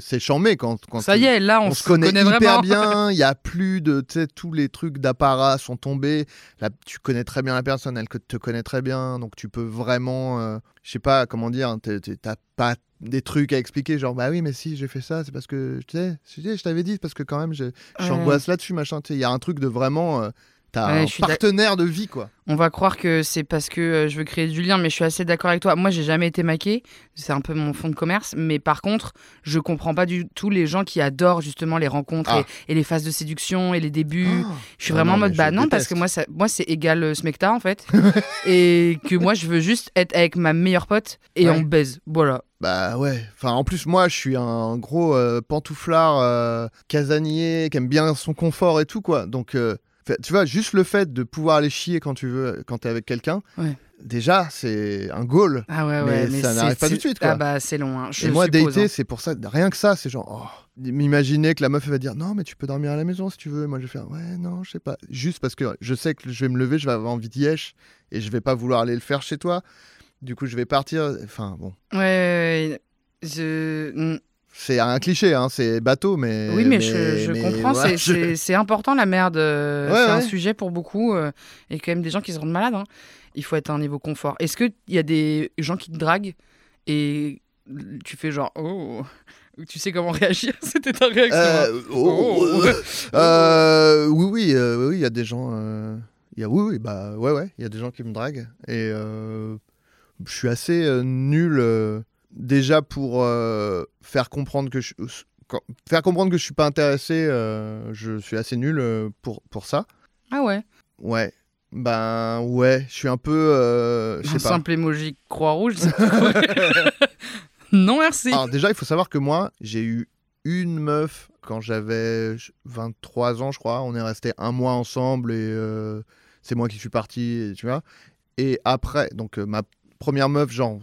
C'est chambé quand, quand Ça y est, là, on, on, se connaît, hyper vraiment. bien, il y a plus de, tu sais, tous les trucs d'apparat sont tombés. Là, tu connais très bien la personne, elle te connaît très bien, donc tu peux vraiment, euh, je sais pas comment dire, hein, t'as pas des trucs à expliquer, genre bah oui, mais si j'ai fait ça, c'est parce que tu sais, je t'avais dit, parce que quand même, je, suis angoisse là-dessus, machin. Tu sais, il y a un truc de vraiment, euh, t'as Ouais, un partenaire de vie, quoi. On va croire que c'est parce que euh, je veux créer du lien, mais je suis assez d'accord avec toi. Moi, j'ai jamais été maquée, c'est un peu mon fond de commerce. Mais par contre, je comprends pas du tout les gens qui adorent justement les rencontres Ah. et, et les phases de séduction et les débuts. Ah. Je suis Ah vraiment non, en mode bah non parce que moi ça, moi c'est égal euh, smecta en fait et que moi je veux juste être avec ma meilleure pote et Ouais. on baise voilà Bah ouais, enfin en plus moi je suis un gros euh, pantouflard euh, casanier qui aime bien son confort et tout quoi. Donc tu vois, juste le fait de pouvoir aller chier quand tu veux, quand t'es avec quelqu'un, Ouais. déjà c'est un goal. ah ouais Mais ça n'arrive pas tout de suite, quoi. ah bah c'est long hein. je et moi dater hein. c'est pour ça, rien que ça c'est genre, oh, m'imaginer que la meuf elle va dire non mais tu peux dormir à la maison si tu veux. Moi je vais faire ouais non je sais pas, juste parce que je sais que je vais me lever, je vais avoir envie d'y yesh et je vais pas vouloir aller le faire chez toi. Du coup je vais partir, enfin bon. ouais, ouais, ouais. je mm. C'est un cliché, hein, c'est bateau, mais. oui mais, je, je mais comprends voilà, c'est- je- important la merde euh, Ouais, c'est un ouais. sujet pour beaucoup euh, et quand même des gens qui se rendent malades hein. il faut être à un niveau confort est-ce que il y a des gens qui te draguent et tu fais genre oh tu sais comment réagir? C'était ta réaction hein. Euh, oh, Oh. euh, euh, oui, oui, euh, oui, oui, il y a des gens. euh, il y a, oui, oui, bah, ouais, ouais, il y a des gens qui me draguent. Et euh, je suis assez euh, nul euh, déjà pour euh, faire comprendre que je. quand- faire comprendre que je suis pas intéressé, euh, je suis assez nul euh, pour, pour ça. ah ouais Ouais. Ben ouais, je suis un peu. euh, Un pas. simple emoji croix rouge. non, merci. Alors déjà, il faut savoir que moi, j'ai eu une meuf quand j'avais 23 ans, je crois. On est resté un mois ensemble et c'est moi qui suis parti, tu vois. Et après, donc ma première meuf, genre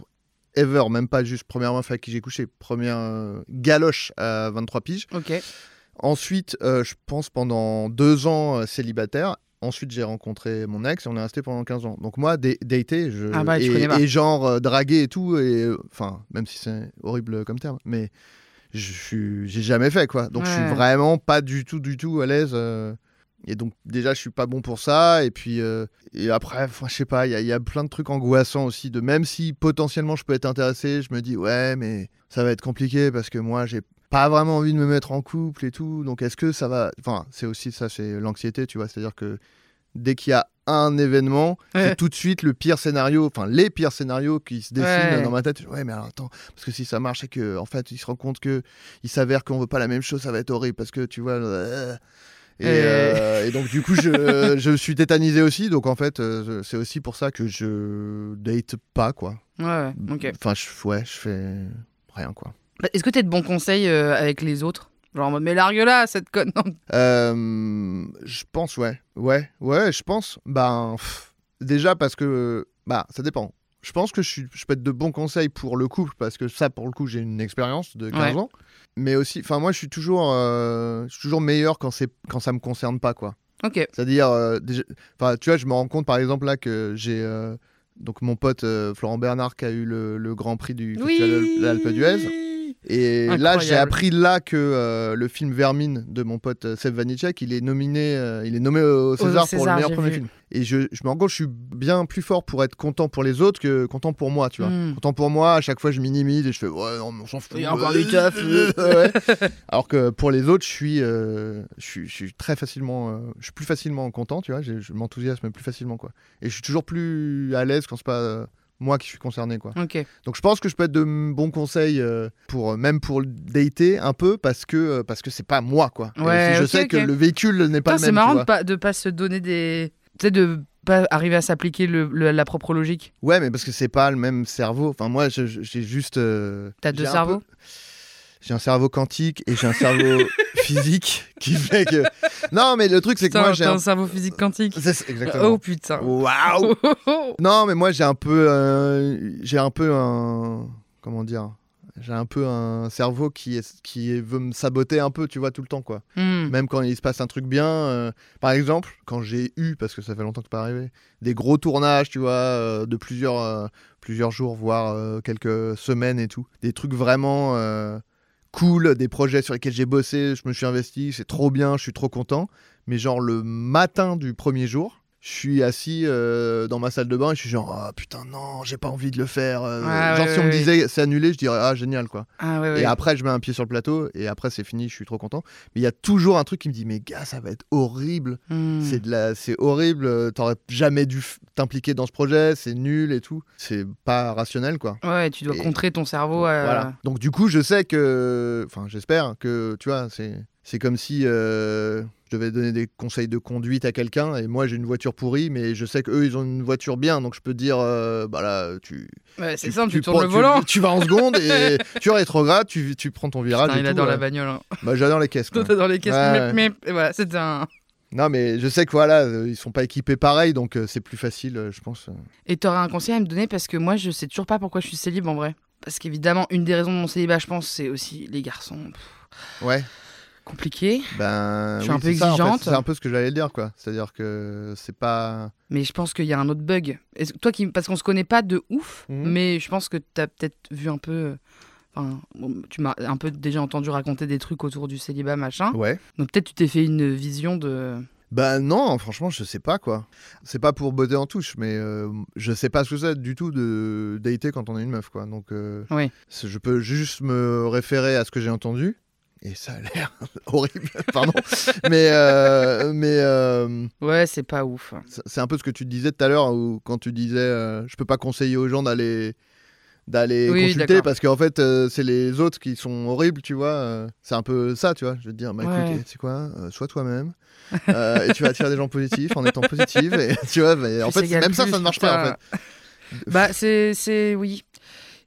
ever, même pas juste première meuf avec qui j'ai couché, première euh, galoche à 23 piges. Ok. Ensuite, euh, je pense pendant deux ans euh, célibataire. Ensuite, j'ai rencontré mon ex et on est resté pendant 15 ans. Donc moi, dater, je... Ah bah, et, genre draguer et tout, et enfin, même si c'est horrible comme terme, mais je suis, j'ai jamais fait quoi. Donc je suis vraiment pas du tout, du tout à l'aise. euh, et donc déjà, je suis pas bon pour ça. Et puis euh, et après, je sais pas, il y, y a plein de trucs angoissants aussi. De même si potentiellement je peux être intéressé, je me dis ouais, mais ça va être compliqué parce que moi, j'ai pas vraiment envie de me mettre en couple et tout. Donc est-ce que ça va Enfin, c'est aussi ça, c'est l'anxiété, tu vois. C'est-à-dire que dès qu'il y a un événement, Ouais. c'est tout de suite le pire scénario, enfin les pires scénarios qui se dessinent Ouais. dans ma tête. Ouais, mais alors attends, parce que si ça marche et que en fait, il se rend compte que il s'avère qu'on veut pas la même chose, ça va être horrible parce que tu vois. euh, Et, Et- euh, et donc du coup, je, je suis tétanisé aussi. Donc en fait, euh, c'est aussi pour ça que je date pas quoi. Ouais, ouais. Ok. Enfin, je, ouais, je fais rien quoi. Bah, Est-ce que t'as de bons conseils euh, avec les autres? Genre en mode, mais largue là, cette conne. Euh, je pense, ouais. Ouais, ouais, je pense. Ben, pff, déjà parce que, bah, ça dépend. Je pense que je, suis, je peux être de bons conseils pour le couple parce que ça, pour le coup, j'ai une expérience de 15 Ouais. ans. Mais aussi, enfin, moi, je suis toujours, euh, je suis toujours meilleur quand, c'est, quand ça me concerne pas, quoi. Ok. C'est-à-dire, euh, tu vois, je me rends compte, par exemple, là, que j'ai. euh, donc, mon pote Florent Bernard qui a eu le, le Grand Prix du Festival de l'Alpe d'Huez. Et là, j'ai appris là que euh, le film Vermine de mon pote euh, Seb Vanicek, il est nominé, euh, il est nommé au César, pour César, le meilleur premier vu. film. Et je, je me rends compte, je suis bien plus fort pour être content pour les autres que content pour moi, tu vois. Hmm. Content pour moi, à chaque fois, je minimise et je fais ouais, non, mais on s'en fout. Il y a encore du taf. Ouais. Alors que pour les autres, je suis, euh, je suis, je suis très facilement, euh, je suis plus facilement content, tu vois. Je m'enthousiasme plus facilement, quoi. Et je suis toujours plus à l'aise quand c'est pas euh, moi qui suis concerné, quoi. Donc je pense que je peux être de bons conseils euh, pour euh, même pour le dater un peu parce que euh, parce que c'est pas moi quoi. Ouais, aussi, je sais que le véhicule n'est pas Putain, le c'est même. marrant tu de pas, de pas se donner des. Tu sais, de pas arriver à s'appliquer le, le- la propre logique. Ouais, mais parce que c'est pas le même cerveau. Enfin moi j'ai juste. euh, T'as deux cerveaux peu- J'ai un cerveau quantique et j'ai un cerveau physique qui fait que. Non mais le truc c'est que moi j'ai un. cerveau physique quantique. C'est exactement. Oh putain. Waouh. Non mais moi j'ai un peu euh, j'ai un peu un comment dire j'ai un peu un cerveau qui, est, qui veut me saboter un peu, tu vois, tout le temps, quoi. Hmm. Même quand il se passe un truc bien. euh, par exemple, quand j'ai eu, parce que ça fait longtemps que c'est pas arrivé, des gros tournages, tu vois, euh, de plusieurs, euh, plusieurs jours, voire quelques semaines et tout. Des trucs vraiment cool, des projets sur lesquels j'ai bossé, je me suis investi, c'est trop bien, je suis trop content. Mais genre le matin du premier jour, je suis assis euh, dans ma salle de bain et je suis genre ah putain non j'ai pas envie de le faire euh, Ouais, genre ouais, si on me ouais. disait c'est annulé je dirais ah génial quoi Ah ouais, ouais. et après, je mets un pied sur le plateau et après, c'est fini, je suis trop content. Mais il y a toujours un truc qui me dit, mais gars, ça va être horrible. Hmm. C'est de la, c'est horrible. euh, T'aurais jamais dû t'impliquer dans ce projet. C'est nul et tout. C'est pas rationnel, quoi. Ouais, tu dois Et- contrer ton cerveau. euh, Voilà. Donc du coup, je sais que, enfin, j'espère que, tu vois, c'est, c'est comme si euh, je devais donner des conseils de conduite à quelqu'un et moi j'ai une voiture pourrie, mais je sais qu'eux ils ont une voiture bien, donc je peux dire, euh, bah là, tu, Ouais, c'est simple, tu, tournes prends- le volant. Tu, vas en seconde et tu rétrogrades, tu, tu prends ton virage. Putain, et il tout, adore la bagnole. Hein. Bah, j'adore les caisses. Toi, dans les caisses. Ouais, mais, voilà, c'était un. Non, mais je sais que voilà, euh, ils sont pas équipés pareil, donc euh, c'est plus facile, je pense. Et t'aurais un conseil à me donner parce que moi, je sais toujours pas pourquoi je suis célib en vrai. Parce qu'évidemment, une des raisons de mon célibat, je pense, c'est aussi les garçons. Pff, Ouais. Compliqué. Ben, Je suis oui, un peu en fait. exigeante. C'est un peu ce que j'allais dire, quoi. C'est-à-dire que c'est pas. Mais je pense qu'il y a un autre bug. Toi, qui, parce qu'on se connaît pas de ouf, Mhm. mais je pense que t'as peut-être vu un peu. euh, Enfin, tu m'as un peu déjà entendu raconter des trucs autour du célibat, machin. Ouais. Donc peut-être tu t'es fait une vision de. Ben non, franchement, je sais pas, quoi. C'est pas pour botter en touche, mais euh, je sais pas ce que c'est du tout de dater quand on est une meuf, quoi. Donc, euh, Oui. je peux juste me référer à ce que j'ai entendu. Et ça a l'air horrible, pardon. mais euh, mais euh, Ouais, c'est pas ouf. C'est- C'est un peu ce que tu disais tout à l'heure, où quand tu disais euh, je peux pas conseiller aux gens d'aller d'aller Oui, consulter parce qu'en fait euh, c'est les autres qui sont horribles, tu vois. c'est un peu ça, tu vois. Je veux te dire, bah Ouais. écoute, tu sais quoi, sois toi-même. et tu vas attirer des gens positifs en étant positif. Et tu vois, mais en fait, même ça, plus, ça ne marche pas en fait. Bah, c'est. c'est- Oui.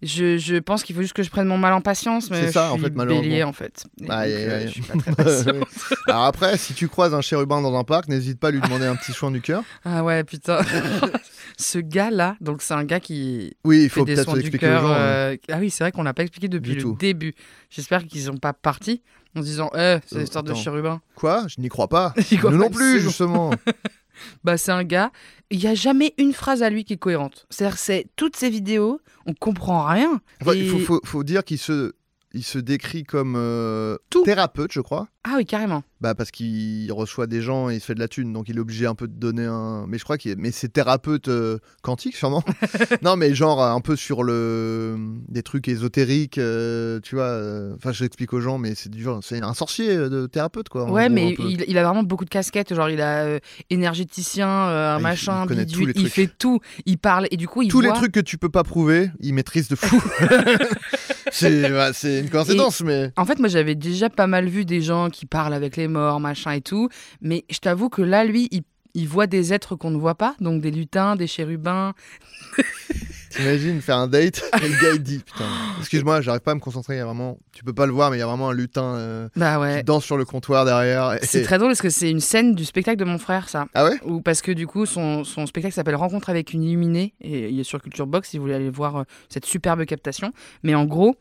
Je, je pense qu'il faut juste que je prenne mon mal en patience, mais C'est ça, je en suis fait, malheureusement. bélier, en fait. Et Aïe, donc, aïe, euh, aïe. Je suis pas très. Alors après, si tu croises un chérubin dans un parc, n'hésite pas à lui demander un petit soin du cœur. Ah ouais, putain. Ce gars-là, donc c'est un gars qui Oui, il faut peut-être expliquer aux cœur. gens. euh, Ah oui, c'est vrai qu'on l'a pas expliqué depuis Du le tout. début. J'espère qu'ils sont pas partis en se disant Eh, c'est Euh, l'histoire de chérubin. Quoi? Je n'y crois pas. Crois Nous pas non plus, justement. Bah, c'est un gars, il y a jamais une phrase à lui qui est cohérente. C'est-à-dire, c'est toutes ces vidéos, on comprend rien. Enfin, Et- Il faut, faut- faut dire qu'il se, il se décrit comme euh, thérapeute, je crois. Ah oui, carrément. Bah parce qu'il reçoit des gens et il se fait de la thune, donc il est obligé un peu de donner un. Mais je crois qu'il est... mais c'est thérapeute euh, quantique sûrement. non mais genre un peu sur le des trucs ésotériques, euh, tu vois. euh, Enfin je l'explique aux gens, mais c'est du genre c'est un sorcier euh, de thérapeute quoi. Ouais, gros, mais il, il a vraiment beaucoup de casquettes. Genre, il a euh, énergéticien, euh, un Ah, il- machin, il bidule, il fait tout. Il parle, et du coup, il Tous les trucs que tu peux pas prouver, il maîtrise de fou. c'est ouais, c'est une coïncidence, mais En fait, moi, j'avais déjà pas mal vu des gens qui parlent avec les morts, machin et tout. Mais je t'avoue que là, lui, il, il voit des êtres qu'on ne voit pas. Donc, des lutins, des chérubins. T'imagines faire un date et le gars il dit putain excuse-moi j'arrive pas à me concentrer il y a vraiment tu peux pas le voir mais il y a vraiment un lutin euh, Bah qui danse sur le comptoir derrière et- C'est très drôle parce que c'est une scène du spectacle de mon frère, ça. ah ouais? Ou parce que du coup, son, son spectacle s'appelle Rencontre avec une illuminée. Et il est sur Culture Box si vous voulez aller voir euh, cette superbe captation. Mais en gros.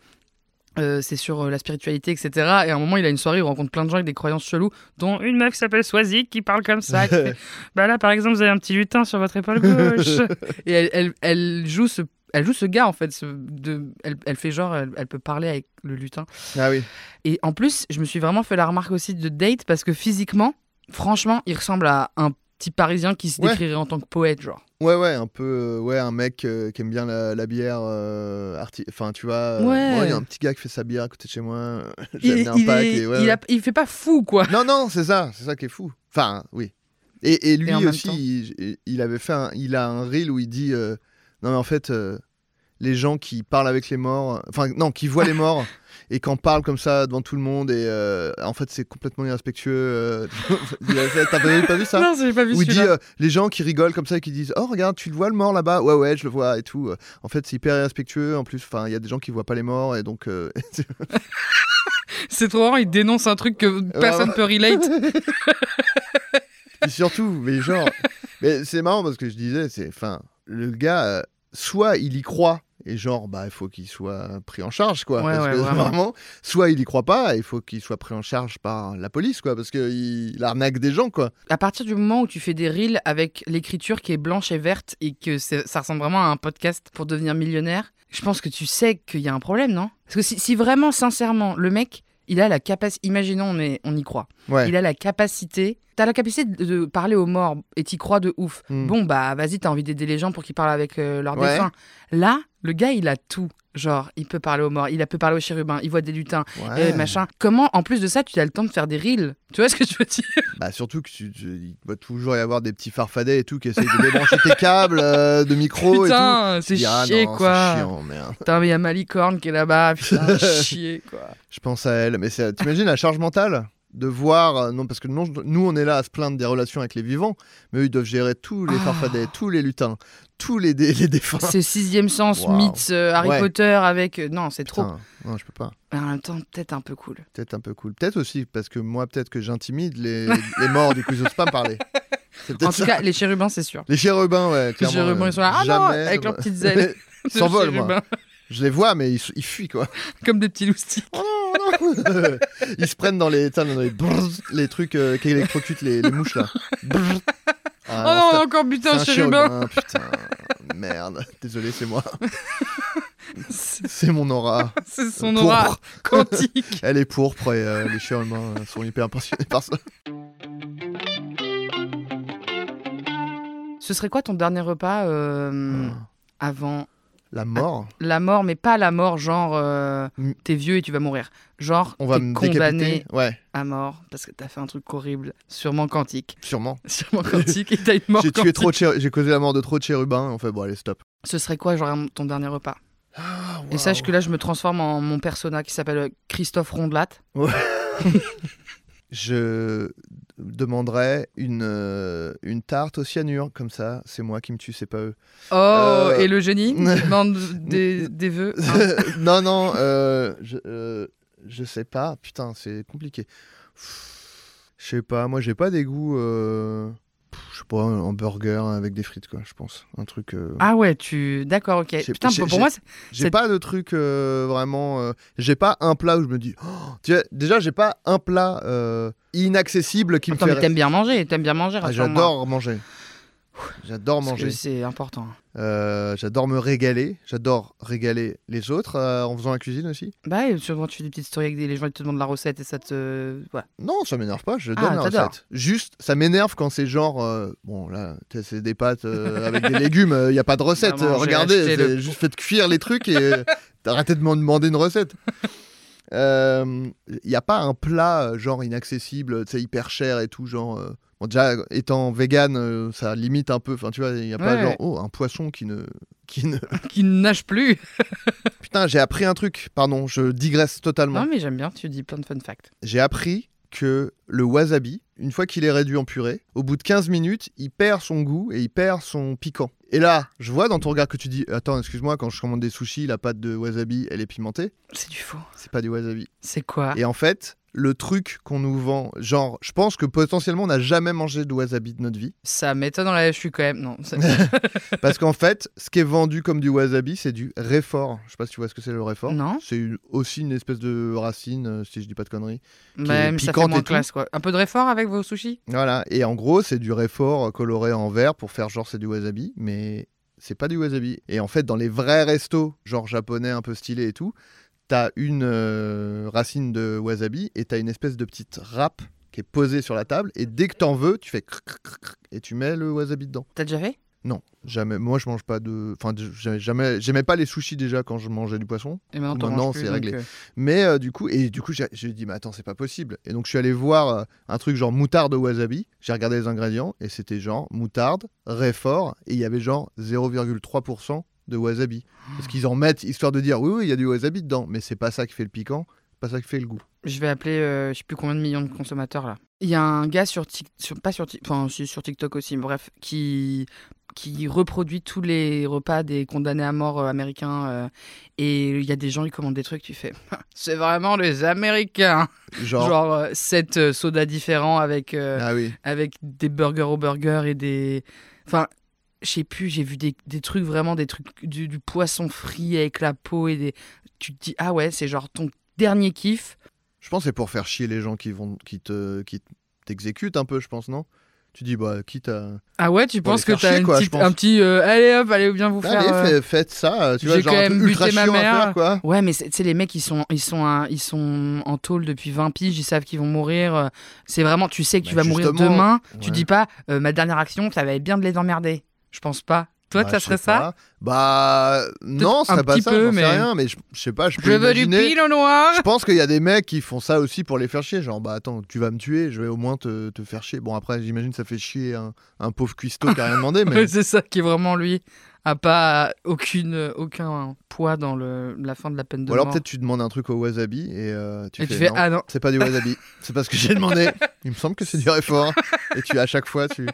Euh, c'est sur euh, la spiritualité, etc. Et à un moment, il a une soirée où il rencontre plein de gens avec des croyances cheloues, dont une meuf qui s'appelle Swazik qui parle comme ça. qui fait, bah là, par exemple, vous avez un petit lutin sur votre épaule gauche. Et elle, elle, elle joue ce, elle joue ce gars en fait. ce- de, elle, elle fait genre, elle peut parler avec le lutin. ah oui Et en plus, je me suis vraiment fait la remarque aussi de date parce que physiquement, franchement, il ressemble à un petit Parisien qui se Ouais. décrirait en tant que poète, genre. ouais ouais un peu euh, ouais un mec euh, qui aime bien la, la bière euh, enfin tu vois Ouais. il y a un petit gars qui fait sa bière à côté de chez moi Il, un pack est- et il ouais. a- il fait pas fou, quoi. non non c'est ça c'est ça qui est fou enfin oui et, et lui Et aussi il, il avait fait un, il a un reel où il dit euh, non mais en fait les gens qui parlent avec les morts enfin non qui voient les morts et qu'en parlent comme ça devant tout le monde et euh, en fait c'est complètement irrespectueux euh, t'as pas, vu ça Non, j'ai pas vu où il dit euh, les gens qui rigolent comme ça et qui disent oh regarde tu le vois le mort là-bas? Ouais ouais je le vois et tout. En fait c'est hyper irrespectueux. En plus enfin il y a des gens qui voient pas les morts et donc C'est trop marrant, il dénonce un truc que personne ouais. peut relate. Et surtout, mais genre, mais c'est marrant parce que je disais, c'est, enfin, le gars, euh, soit il y croit et genre, bah, il faut qu'il soit pris en charge, quoi. Ouais, parce ouais, que vraiment. vraiment, soit il y croit pas, il faut qu'il soit pris en charge par la police, quoi, parce qu'il il arnaque des gens, quoi. À partir du moment où tu fais des reels avec l'écriture qui est blanche et verte et que ça ressemble vraiment à un podcast pour devenir millionnaire, je pense que tu sais qu'il y a un problème, non? Parce que si, si vraiment, sincèrement, le mec, il a la capacité, imaginons, on, est, on y croit, Ouais. il a la capacité, t'as la capacité de, de parler aux morts et t'y crois de ouf. Hmm. Bon, bah vas-y, t'as envie d'aider les gens pour qu'ils parlent avec euh, leurs Ouais. défunts. Là, le gars, il a tout. Genre, il peut parler aux morts, il a- peut parler aux chérubins, il voit des lutins, Ouais. euh, machin. Comment, en plus de ça, tu as le temps de faire des reels? Tu vois ce que je veux dire? Bah, surtout que tu, tu- il doit toujours y avoir des petits farfadets et tout qui essayent de débrancher tes câbles euh, de micro et tout. Putain, c'est ah chier, quoi. C'est chiant, merde. Putain, mais il y a Malicorne qui est là-bas, putain, chier, quoi. Je pense à elle, mais c'est- t'imagines la charge mentale? De voir, euh, non parce que non, nous on est là à se plaindre des relations avec les vivants, mais eux ils doivent gérer tous les Ah. farfadets, tous les lutins, tous les, dé- les défunts. C'est sixième sens, Waouh. mythes, euh, Harry Ouais. Potter avec... euh, Non, c'est trop. Non, je peux pas. Mais en même temps, peut-être un peu cool. Peut-être un peu cool. Peut-être aussi parce que moi, peut-être que j'intimide les, les morts, du coup, ils osent pas me parler. En tout ça. cas, les chérubins, c'est sûr. Les chérubins, ouais, Les chérubins, euh, ils sont là. Ah non, avec leurs petites ailes. S'envolent, moi. Je les vois, mais ils, ils fuient, quoi. Comme des petits loustiques. ils se prennent dans les, dans les, brrr, les trucs euh, qui électrocutent les, les mouches, là. Ah, oh non, encore buté un c'est chérubin. Putain, merde. Désolé, c'est moi. C'est mon aura. C'est son aura quantique. Elle est pourpre et euh, les chérubins euh, sont hyper impressionnés par ça. Ce serait quoi ton dernier repas euh, avant La mort. la mort, mais pas la mort genre euh, Mm. t'es vieux et tu vas mourir. Genre On va t'es condamné. Ouais, à mort parce que t'as fait un truc horrible, sûrement quantique, sûrement. sûrement quantique et t'as une mort J'ai tué quantique. trop de chér- j'ai causé la mort de trop de chérubins. On fait bon, allez, stop. Ce serait quoi genre ton dernier repas? Ah, Et sache que là je me transforme en mon persona qui s'appelle Christophe Rondelat. je demanderais une, euh, une tarte au cyanure, comme ça, c'est moi qui me tue, c'est pas eux. Oh Euh, et le génie demande des, des vœux. hein. non, non, euh, je, euh, je sais pas, putain, c'est compliqué. Je sais pas, moi j'ai pas des goûts, je sais pas, un burger avec des frites, quoi, je pense. Un truc. euh, Ah ouais, tu d'accord, ok. Putain, pour moi, c'est- J'ai pas de truc euh, vraiment. euh, j'ai pas un plat où je me dis. Oh, tu vois, déjà, j'ai pas un plat inaccessible qui Attends, me mais fait. t'aimes bien manger, t'aimes bien manger. Ah, j'adore manger. J'adore manger. c'est important. Euh, j'adore me régaler. J'adore régaler les autres euh, en faisant la cuisine aussi. Bah, et souvent tu fais des petites stories avec des les gens ils te demandent la recette et ça te. Non, ça m'énerve pas. Je donne Ah, la recette. Juste, ça m'énerve quand c'est genre. euh, bon, là, c'est des pâtes avec des légumes. Il y a pas de recette. Regardez, le- juste faites cuire les trucs et arrêtez de m'en demander une recette. Il n'y a pas un plat genre inaccessible, hyper cher et tout, genre. Bon, déjà, étant vegan, euh, ça limite un peu. Enfin, tu vois, il n'y a pas genre, oh, un poisson qui ne. Qui ne... Qui ne nage plus. Putain, j'ai appris un truc, pardon, je digresse totalement. Non, mais j'aime bien, tu dis plein de fun facts. J'ai appris que le wasabi, une fois qu'il est réduit en purée, au bout de 15 minutes, il perd son goût et il perd son piquant. Et là, je vois dans ton regard que tu dis Attends, excuse-moi, quand je commande des sushis, la pâte de wasabi, elle est pimentée. C'est du faux. C'est pas du wasabi. C'est quoi? Et en fait, le truc qu'on nous vend, genre, je pense que potentiellement on n'a jamais mangé de wasabi de notre vie. Ça m'étonnerait, je suis quand même. Non. Parce qu'en fait, ce qui est vendu comme du wasabi, c'est du réfort. Je sais pas si tu vois ce que c'est le réfort. Non. C'est une- aussi une espèce de racine, euh, si je dis pas de conneries. Même ça fait moins classe, quoi. Un peu de réfort avec vos sushis? Voilà, et en gros, c'est du réfort coloré en vert pour faire genre c'est du wasabi, mais c'est pas du wasabi. Et en fait, dans les vrais restos, genre japonais un peu stylés et tout, t'as une euh, racine de wasabi et t'as une espèce de petite râpe qui est posée sur la table, et dès que t'en veux, tu fais cric, cric, cric, et tu mets le wasabi dedans. T'as déjà fait? Non, jamais. Moi, je mange pas de. Enfin, jamais. J'aimais pas les sushis déjà quand je mangeais du poisson. Et maintenant, c'est réglé. euh, Mais euh, du coup, et du coup, j'ai j'ai dit, mais attends, c'est pas possible. Et donc, je suis allé voir euh, un truc genre moutarde au wasabi. J'ai regardé les ingrédients et c'était genre moutarde, réfort, et il y avait genre 0,3% de wasabi. Parce qu'ils en mettent histoire de dire, oui, oui, il y a du wasabi dedans, mais c'est pas ça qui fait le piquant, pas ça qui fait le goût. Je vais appeler, euh, je sais plus combien de millions de consommateurs là. Il y a un gars sur pas sur, enfin sur TikTok aussi, bref, qui qui reproduit tous les repas des condamnés à mort euh, américains. euh, et il y a des gens qui commandent des trucs, tu fais, c'est vraiment les Américains. Genre, Genre euh, sept sodas différents avec euh, ah oui, avec des burgers au burger et des, enfin. Je sais plus, j'ai vu des, des trucs vraiment, des trucs du, du poisson frit avec la peau et des. Tu te dis, ah ouais, c'est genre ton dernier kiff. Je pense que c'est pour faire chier les gens qui vont qui te qui t'exécutent un peu, je pense, non? Tu dis bah quitte à Ah ouais, tu penses que t'as un petit. euh, allez hop, allez bien vous faire. Allez, euh, fait- faites ça, tu vois, genre quand un même truc ultra ma à mère. faire, quoi. Ouais, mais c'est- tu sais, les mecs, ils sont, ils, sont un- ils sont en tôle depuis 20 piges, ils savent qu'ils vont mourir. euh, C'est vraiment, tu sais que tu Bah, vas mourir demain. Tu ouais. dis pas, euh, ma dernière action, ça va être bien de les emmerder. Je pense pas. Toi, Bah, ça serait ça. Bah non, un serait pas petit ça, peu, j'en sais mais- rien, mais je, je sais pas, je peux Je veux du imaginer. pinot noir Je pense qu'il y a des mecs qui font ça aussi pour les faire chier. Genre, bah attends, tu vas me tuer, je vais au moins te, te faire chier. Bon, après, j'imagine que ça fait chier un, un pauvre cuistot qui a rien demandé, mais c'est ça qui est vraiment lui. A pas aucune, aucun poids dans le, la fin de la peine de Ou alors peut-être tu demandes un truc au wasabi et euh, tu Et fais, tu fais, non, ah non. c'est pas du wasabi, c'est pas ce que j'ai demandé. Il me semble que c'est du réfort. Et tu à chaque fois, tu,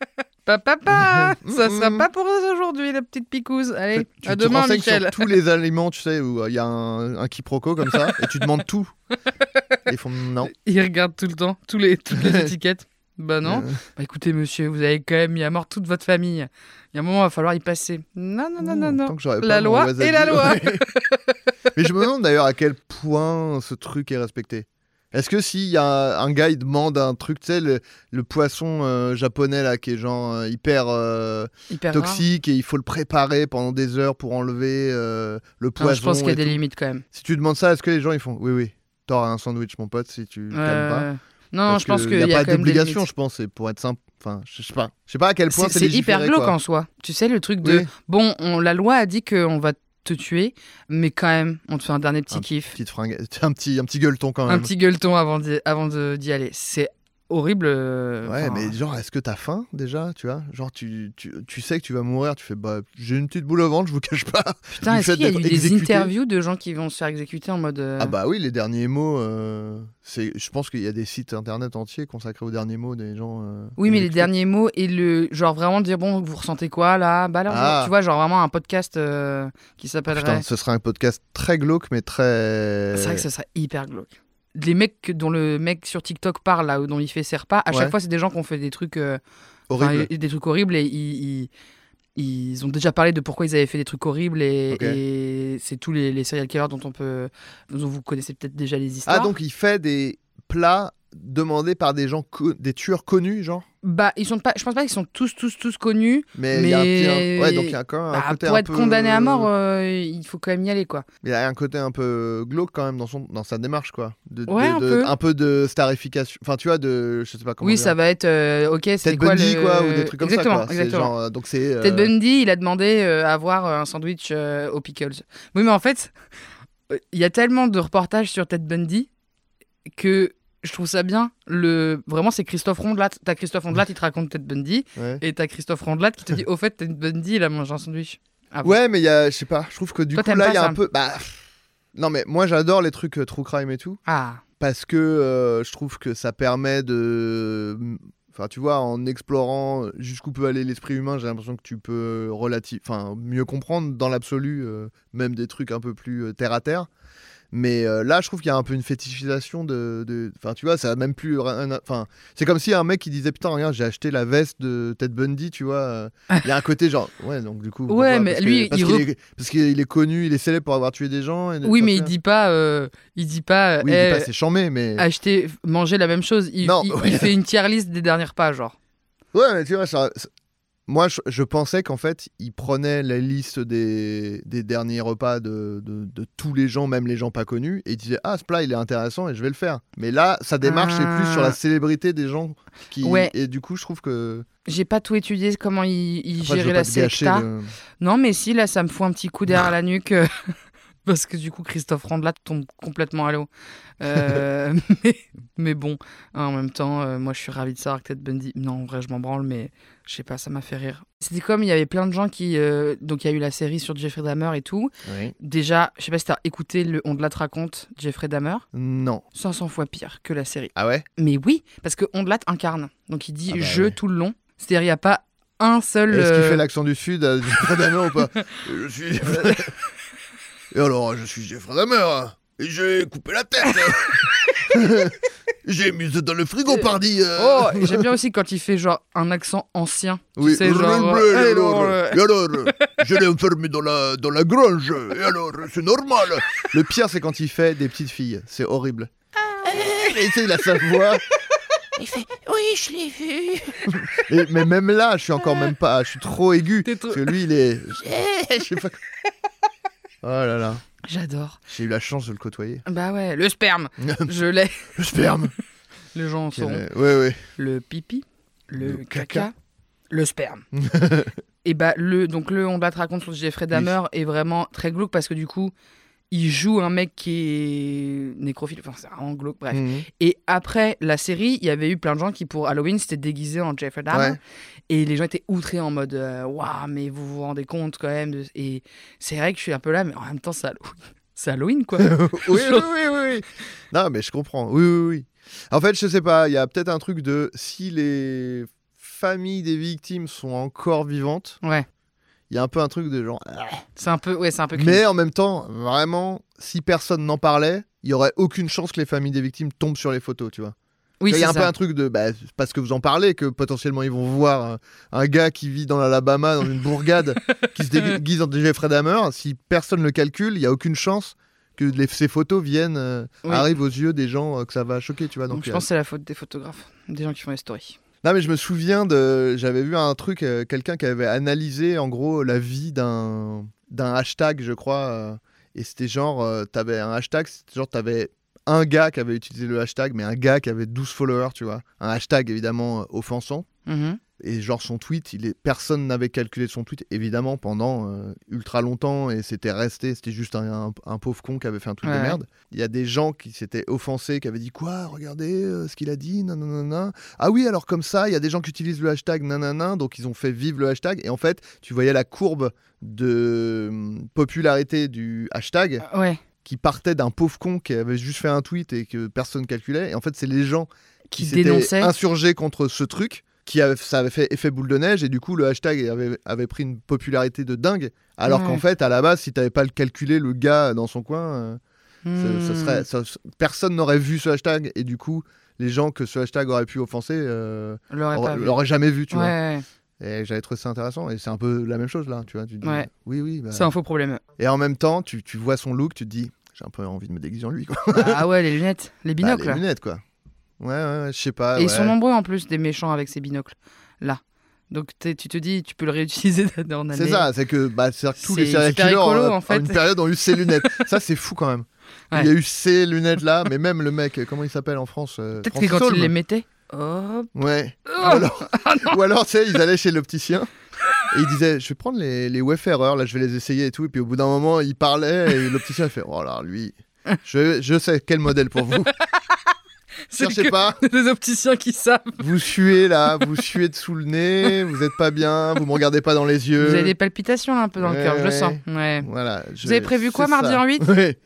Papa, papa, ça sera Mm, pas pour aujourd'hui, la petite picouse. Allez, tu à demain, Michel. sur tous les aliments, tu sais, où euh, il y a un, un quiproquo comme ça, et tu demandes tout. Et ils font non. Il regarde tout le temps, tous les, toutes les étiquettes. Bah non. Euh, Bah écoutez, monsieur, vous avez quand même mis à mort toute votre famille. Il y a un moment, il va falloir y passer. Non, non, non, non, tant non. que La loi et la loi. Mais je me demande d'ailleurs à quel point ce truc est respecté. Est-ce que s'il y a un gars, il demande un truc, tu sais, le, le poisson euh, japonais là, qui est genre euh, hyper euh, Hyper toxique et il faut le préparer pendant des heures pour enlever euh, le Non, poison. je pense qu'il y a et des tout. limites quand même. Si tu demandes ça, est-ce que les gens ils font Oui, oui, t'auras un sandwich, mon pote, si tu calmes pas. Non, Parce je pense qu'il y a pas quand même des d'obligation, limites. je pense, c'est pour être simple. Enfin, je sais pas. Je sais pas à quel point C'est c'est c'est hyper légiféré, glauque quoi. en soi. Tu sais, le truc de Oui, bon, on, la loi a dit qu'on va te tuer, mais quand même, on te fait un dernier petit Un kiff. petite fringue, un petit, un petit gueuleton quand même. Un petit gueuleton avant d'y avant de- d'y aller. C'est horrible. euh, Ouais, enfin, mais genre, est-ce que t'as faim déjà, tu vois? Genre, tu, tu, tu sais que tu vas mourir, tu fais, bah, j'ai une petite boule au ventre, je vous cache pas. Putain, est-ce qu'il y a eu des interviews de gens qui vont se faire exécuter en mode. euh, Ah bah oui, les derniers mots, euh, c'est, je pense qu'il y a des sites internet entiers consacrés aux derniers mots des gens. Oui, mais les derniers mots et le genre vraiment dire bon, vous ressentez quoi là? Bah alors, Ah. tu vois, genre vraiment un podcast qui s'appellerait. Putain, ce sera un podcast très glauque, mais très. C'est vrai que ça serait hyper glauque. Les mecs dont le mec sur TikTok parle là, ou dont il fait ses repas, à Ouais. chaque fois c'est des gens qui ont fait des trucs, euh, enfin, horrible. et- des trucs horribles et ils, ils, ils ont déjà parlé de pourquoi ils avaient fait des trucs horribles et c'est tous les, les serial killers dont on peut, dont vous connaissez peut-être déjà les histoires. Ah, donc il fait des plats demandés par des gens, des tueurs connus, genre? Bah ils sont pas, je pense pas qu'ils sont tous tous tous connus. Mais il y a un petit. Mais- Ouais, donc il y a quand même un Bah, côté pour un être peu- condamné à mort, euh, il faut quand même y aller quoi. Il y a un côté un peu glauque quand même dans, son, dans sa démarche, quoi. De, de- Ouais, un de- peu. un peu de starification. Enfin, tu vois, de. Je sais pas comment oui, dire. ça va être euh, ok. C'est Ted quoi Bundy, le... quoi, ou des trucs comme ça, quoi. Exactement. genre, euh, donc c'est. Ted Bundy, il a demandé à avoir un sandwich aux pickles. Oui, mais en fait, il y a tellement de reportages sur Ted Bundy que je trouve ça bien. Le... Vraiment, c'est Christophe Rondelat. T'as Christophe Rondelat, il te raconte Ted Bundy. ouais. Et t'as Christophe Rondelat qui te dit Au fait, Ted Bundy, il a mangé un sandwich. Ah Ouais, mais il y a, je sais pas, je trouve que du Toi, coup là, il y a ça un peu. Bah, non, mais moi j'adore les trucs euh, true crime et tout, Ah, parce que euh, je trouve que ça permet de. Enfin, tu vois, en explorant jusqu'où peut aller l'esprit humain, j'ai l'impression que tu peux relative, enfin, mieux comprendre dans l'absolu, euh, même des trucs un peu plus terre à terre. Mais euh, là, je trouve qu'il y a un peu une fétichisation de. Enfin, tu vois, ça a même plus. Enfin, c'est comme si un mec qui disait Putain, regarde, j'ai acheté la veste de Ted Bundy, tu vois. euh, Il y a un côté genre. Ouais, donc du coup. pourquoi Ouais, mais Parce que- lui, parce il qu'il rep- est, connu, il est célèbre pour avoir tué des gens. et- oui, mais il dit pas. euh, il dit pas. Oui, il eh, dit pas c'est chambé, mais. acheter, manger la même chose. Il, Non, il- ouais. il fait une tier list des dernières pages, genre. Ouais, mais tu vois, ça- moi, je, je pensais qu'en fait, il prenait la liste des, des derniers repas de, de, de tous les gens, même les gens pas connus, et il disait Ah, ce plat, il est intéressant et je vais le faire. Mais là, sa démarche, c'est plus sur Ah. la célébrité des gens qui. Ouais. Et du coup, je trouve que. J'ai pas tout étudié comment il, il Après, gérait la secta. le- Non, mais si, là, ça me fout un petit coup derrière la nuque. euh, Parce que du coup, Christophe Randelat tombe complètement à l'eau. Euh, mais, mais bon, hein, en même temps, euh, moi, je suis ravi de savoir que Ted Bundy. Non, en vrai, je m'en branle, mais je sais pas, ça m'a fait rire. C'était comme il y avait plein de gens qui. euh, Donc, il y a eu la série sur Jeffrey Dahmer et tout. Oui. Déjà, je sais pas si t'as écouté le On de la te raconte, Jeffrey Dahmer. Non. 500 fois pire que la série. Ah ouais? Mais oui, parce que Ondelat incarne. Donc, il dit Ah bah je tout le long. C'est-à-dire, il n'y a pas un seul. Est-ce qu'il euh, fait l'accent du Sud à Jeffrey Dahmer ou pas? Je suis Jeffrey Et alors, je suis Jeffrey Dahmer. Et j'ai coupé la tête. J'ai mis ça dans le frigo, pardi. euh. Oh, j'aime bien aussi quand il fait genre un accent ancien. Tu Oui, sais, genre. euh, et alors, alors, euh, et alors, je l'ai enfermé dans la, dans la grange, et alors, c'est normal. Le pire, c'est quand il fait des petites filles, c'est horrible. Et tu sais, il a sa voix, Il fait Oui, je l'ai vu. et- mais même là, je suis encore même pas, je suis trop aigu. T'es trop- Parce que lui, il est. Je sais pas. Oh là là, J'adore. j'ai eu la chance de le côtoyer. Bah ouais, le sperme. Je l'ai. Le sperme. Les gens en sauront. Ouais, ouais. Le pipi, le, Le caca, caca. le sperme. et bah le donc le on te raconte sur Jeffrey Dahmer est vraiment très glauque parce que du coup il joue un mec qui est nécrophile, enfin c'est vraiment glauque, bref. Mhm. Et après la série, il y avait eu plein de gens qui pour Halloween s'étaient déguisés en Jeffrey Dahmer. Ouais. Et les gens étaient outrés en mode euh, Waouh, mais vous vous rendez compte quand même. de- Et c'est vrai que je suis un peu là, mais en même temps, c'est Halloween. C'est Halloween quoi. oui, oui, oui, oui, oui. Non, mais je comprends. Oui, oui, oui. En fait, je sais pas, il y a peut-être un truc de si les familles des victimes sont encore vivantes, ouais, il y a un peu un truc de genre. ah. c'est un peu, ouais, c'est un peu. Mais en même temps, vraiment, si personne n'en parlait, il y aurait aucune chance que les familles des victimes tombent sur les photos, tu vois. oui, il y c'est a un peu un truc de bah, parce que vous en parlez que potentiellement ils vont voir un, un gars qui vit dans l'Alabama dans une bourgade qui se déguise en Jeffrey Dahmer. Si personne le calcule, il y a aucune chance que les- ces photos viennent euh, Oui. arrivent aux yeux des gens euh, que ça va choquer, tu vois. Donc, Donc, je euh, pense que c'est la faute des photographes, des gens qui font les stories. Non mais je me souviens de j'avais vu un truc euh, quelqu'un qui avait analysé en gros la vie d'un hashtag je crois euh, et c'était genre euh, t'avais un hashtag c'était genre t'avais un gars qui avait utilisé le hashtag mais un gars qui avait 12 followers tu vois un hashtag évidemment offensant Mhm. Et genre son tweet il est personne n'avait calculé son tweet évidemment pendant euh, ultra longtemps et c'était resté c'était juste un, un- un pauvre con qui avait fait un tweet Ouais. de merde. Il y a des gens qui s'étaient offensés qui avaient dit quoi regardez euh, ce qu'il a dit nanana. Ah oui alors comme ça il y a des gens qui utilisent le hashtag nanana donc ils ont fait vivre le hashtag. Et en fait tu voyais la courbe de hum, popularité du hashtag Ouais, qui partait d'un pauvre con qui avait juste fait un tweet et que personne calculait. Et en fait c'est les gens qui s'étaient insurgés contre ce truc qui avait, ça avait fait effet boule de neige et du coup le hashtag avait, avait pris une popularité de dingue alors Ouais. qu'en fait à la base si t'avais pas le calculé le gars dans son coin euh, ça- ça Hmm. serait, ça- personne n'aurait vu ce hashtag et du coup les gens que ce hashtag aurait pu offenser euh, l'auraient jamais vu tu vois et j'avais trouvé ça intéressant et c'est un peu la même chose là tu vois tu te dis, Ouais. oui oui bah. c'est un faux problème. et en même temps tu, tu vois son look tu te dis j'ai un peu envie de me déguiser en lui quoi ah ouais, les lunettes, les Bah, binocles. les là. lunettes quoi ouais ouais, ouais, je sais pas Et ils sont nombreux en plus des méchants avec ces binocles là. Donc tu te dis, tu peux le réutiliser dans C'est année. ça, c'est que, bah, c'est que tous les C'est serial killers écolo, euh, en fait. une période ont eu ces lunettes. ça c'est fou quand même. Ouais. Il y a eu ces lunettes là, mais même le mec, comment il s'appelle en France euh, Peut-être que quand Holm. ils les mettaient. Hop. Ouais. Oh Ou alors, ou alors tu sais, ils allaient chez l'opticien. Et ils disaient, je vais prendre les, les Wayfarers, là je vais les essayer et tout. Et puis au bout d'un moment, il parlait et l'opticien il fait, oh là, lui, je, je sais quel modèle pour vous. C'est Cherchez que pas, des opticiens qui savent. vous suez là, vous suez dessous le nez, vous êtes pas bien, vous me regardez pas dans les yeux. Vous avez des palpitations là, un peu dans le cœur, je le Ouais. sens. Ouais. Voilà. je- Vous avez prévu quoi, mardi ça. en huit Oui.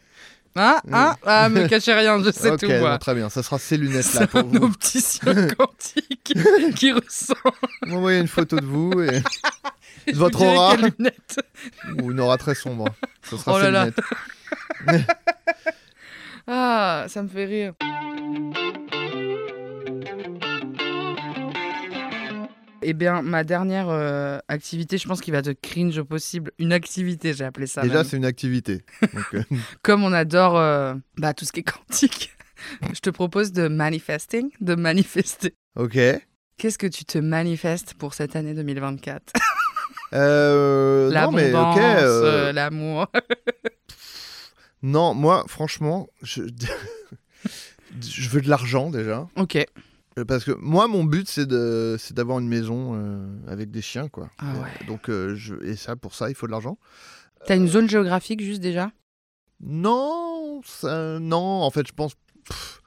Hein Hein Ah, me cachez rien, je sais ok, tout très bien. Ça sera ces lunettes C'est là pour un vous. opticien quantique qui ressent. Vous m'envoyez une photo de vous et vous Votre aura. ou une aura très sombre. Ce sera Oh ces là là. lunettes. Ah, ça me fait rire. Eh bien, ma dernière euh, activité, je pense qu'il va te cringe au possible. Une activité, j'ai appelé ça. Déjà, c'est une activité. Donc, euh, Comme on adore euh, bah, tout ce qui est quantique, je te propose de manifesting, de manifester. ok. Qu'est-ce que tu te manifestes pour cette année 2024 Euh, non, mais L'abondance, ok. euh, l'amour. Non, moi, franchement, je... je veux de l'argent déjà. ok. Euh, Parce que moi, mon but, c'est de, c'est d'avoir une maison euh, avec des chiens, quoi. Ah Euh, ouais. Donc, euh, je... et ça, pour ça, il faut de l'argent. T'as une zone géographique juste déjà? Non, ça- non, en fait, je pense. pff.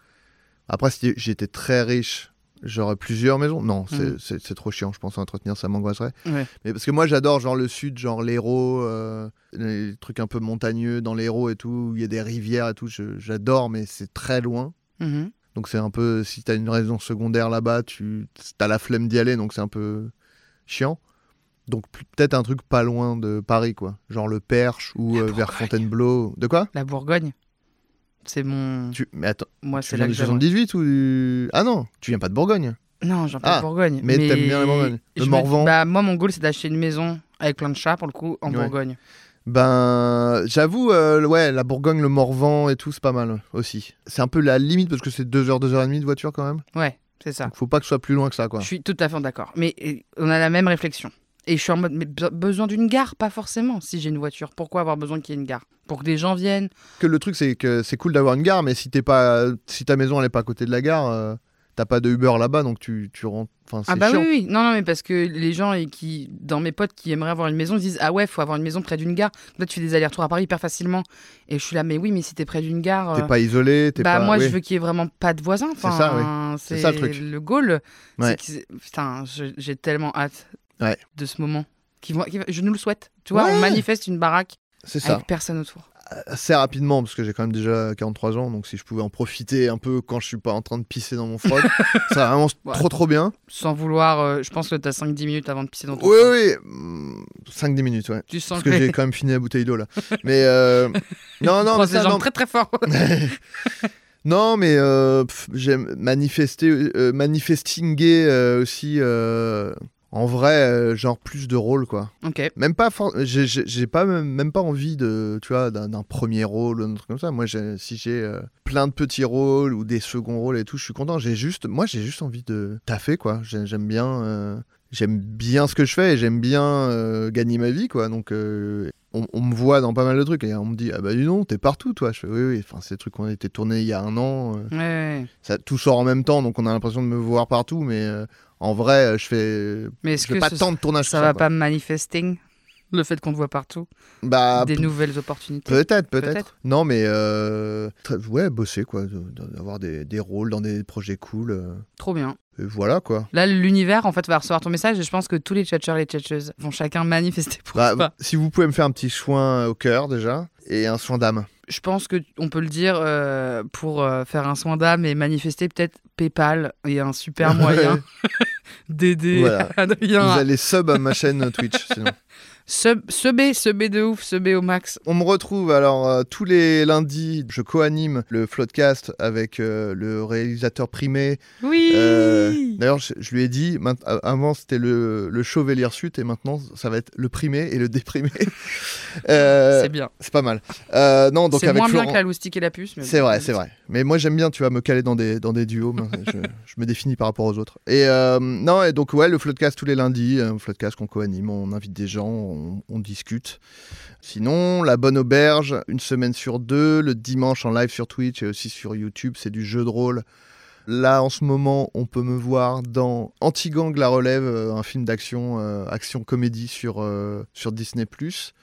Après, si j'étais très riche, j'aurais plusieurs maisons. Non, c'est c'est trop chiant, je pense, à entretenir, ça m'angoisserait. Ouais. Mais parce que moi, j'adore genre le sud, genre l'Hérault, euh, les trucs un peu montagneux dans l'Hérault et tout, où il y a des rivières et tout. J'adore, mais c'est très loin. Mhm. Donc c'est un peu, si t'as une résidence secondaire là-bas, tu as la flemme d'y aller, donc c'est un peu chiant. Donc peut-être un truc pas loin de Paris, quoi. Genre le Perche ou La euh, vers. Fontainebleau. De quoi? La Bourgogne. C'est mon. Tu... Mais attends, Moi, tu c'est viens que du j'aimerais. 78 ou du... Ah non, tu viens pas de Bourgogne. Non, j'en Ah, de Bourgogne. mais t'aimes bien la Bourgogne. Le me- Morvan. Bah, moi, mon goal, c'est d'acheter une maison avec plein de chats, pour le coup, en Ouais. Bourgogne. Ben, j'avoue, euh, ouais, la Bourgogne, le Morvan et tout, c'est pas mal aussi. C'est un peu la limite parce que c'est 2h, 2h30 de voiture quand même. Ouais, c'est ça. Donc faut pas que ce soit plus loin que ça, quoi. Je suis tout à fait d'accord. Mais euh, on a la même réflexion. Et je suis en mode, mais be- besoin d'une gare, pas forcément, si j'ai une voiture. Pourquoi avoir besoin qu'il y ait une gare? Pour que des gens viennent. Que le truc, c'est que c'est cool d'avoir une gare, mais si t'es pas, si ta maison elle est pas à côté de la gare, euh, t'as pas de Uber là-bas, donc tu, tu rentres. Enfin, c'est Ah bah chiant. oui, oui. Non, non, mais parce que les gens et qui, dans mes potes qui aimeraient avoir une maison, ils disent Ah ouais, faut avoir une maison près d'une gare. Là, tu fais des allers-retours à Paris hyper facilement. Et je suis là, mais oui, mais si t'es près d'une gare. T'es euh, pas isolé, t'es bah pas. moi oui. je veux qu'il y ait vraiment pas de voisins. C'est Enfin, ça, oui. C'est ça, le truc. Le goal. c'est Ouais. Putain, j'ai tellement hâte Ouais. de ce moment. Qui vont- qui va- je nous le souhaite. Tu vois, Ouais. on manifeste une baraque C'est ça. avec personne autour. Assez rapidement, parce que j'ai quand même déjà 43 ans, donc si je pouvais en profiter un peu quand je suis pas en train de pisser dans mon froc, ça vraiment Ouais. trop trop bien. Sans vouloir, euh, je pense que t'as 5-10 minutes avant de pisser dans ton Oui, froc. oui, 5-10 minutes, ouais. Tu sens Parce que j'ai quand même fini la bouteille d'eau là. Mais euh, non, non, mais ça, non. très très fort. non, mais euh, j'aime manifester, euh, manifestinguer euh, aussi. En vrai, euh, genre plus de rôles quoi. ok. Même pas, for- j'ai- pas même, même pas envie de, tu vois, d'un premier rôle ou un truc comme ça. Moi, si j'ai euh, plein de petits rôles ou des seconds rôles et tout, je suis content. J'ai juste, moi, j'ai juste envie de taffer quoi. J'ai- J'aime bien, euh, j'aime bien ce que je fais et j'aime bien gagner ma vie quoi. Donc, on, on me voit dans pas mal de trucs et on me dit, ah bah dis non, t'es partout toi. Je fais, oui, oui. Enfin, des trucs qu'on a été tournés il y a un an. Ouais, ouais. ça tout sort en même temps, donc on a l'impression de me voir partout, mais en vrai, euh, je fais, Mais est-ce je fais que pas tant de tournage. ça va pas manifesting le fait qu'on te voit partout Bah, Des nouvelles opportunités? Peut-être, peut-être. Non, mais euh, ouais, bosser quoi, d'avoir des, des rôles dans des projets cool. euh, Trop bien. et voilà quoi. Là, l'univers, en fait, va recevoir ton message et je pense que tous les tchatcheurs et les tchatcheuses vont chacun manifester pour Bah, ça. si vous pouvez me faire un petit soin au cœur déjà et un soin d'âme. Je pense que on peut le dire euh, pour euh, faire un soin d'âme et manifester peut-être PayPal est un super moyen d'aider Voilà. Adrien. Vous allez sub à ma chaîne Twitch. Sinon. Sub, subé, subé de ouf, subé au max. On me retrouve alors euh, tous les lundis. Je co-anime le Floodcast avec euh, le réalisateur primé. Oui. Euh, D'ailleurs, je, je lui ai dit, avant c'était le, le chauve suite et maintenant ça va être le primé et le déprimé. C'est bien. c'est pas mal. Non, donc C'est moins bien Florent- que la loustique et la puce. C'est vrai, c'est vrai. Mais moi j'aime bien, tu vas me caler dans des, dans des duos. je, je me définis par rapport aux autres. Et non, et donc ouais, le Floodcast tous les lundis, un Floodcast qu'on co-anime, on invite des gens, on, on discute. Sinon, la bonne auberge, une semaine sur deux, le dimanche en live sur Twitch et aussi sur YouTube, c'est du jeu de rôle. Là, en ce moment, on peut me voir dans Anti-Gang La Relève, euh, un film d'action, euh, action-comédie sur, euh, sur Disney+.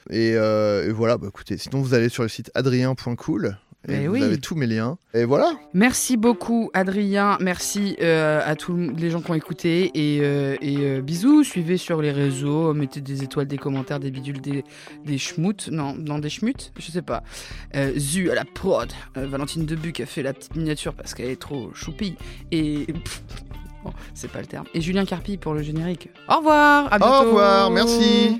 Et, et voilà, bah, écoutez, sinon vous allez sur le site adrien.cool et Mais vous oui. avez tous mes liens. Et voilà, Merci beaucoup, Adrien. Merci euh, à tous les gens qui ont écouté. Et, euh, et, euh, bisous. Suivez sur les réseaux. Mettez des étoiles, des commentaires, des bidules, des, des schmoutes. Non, non, des schmutes Je sais pas. Zu à la prod. Valentine Debuc a fait la petite miniature parce qu'elle est trop choupie. Et. pff, bon, c'est pas le terme. Et Julien Carpi pour le générique. Au revoir. À bientôt. au revoir, merci.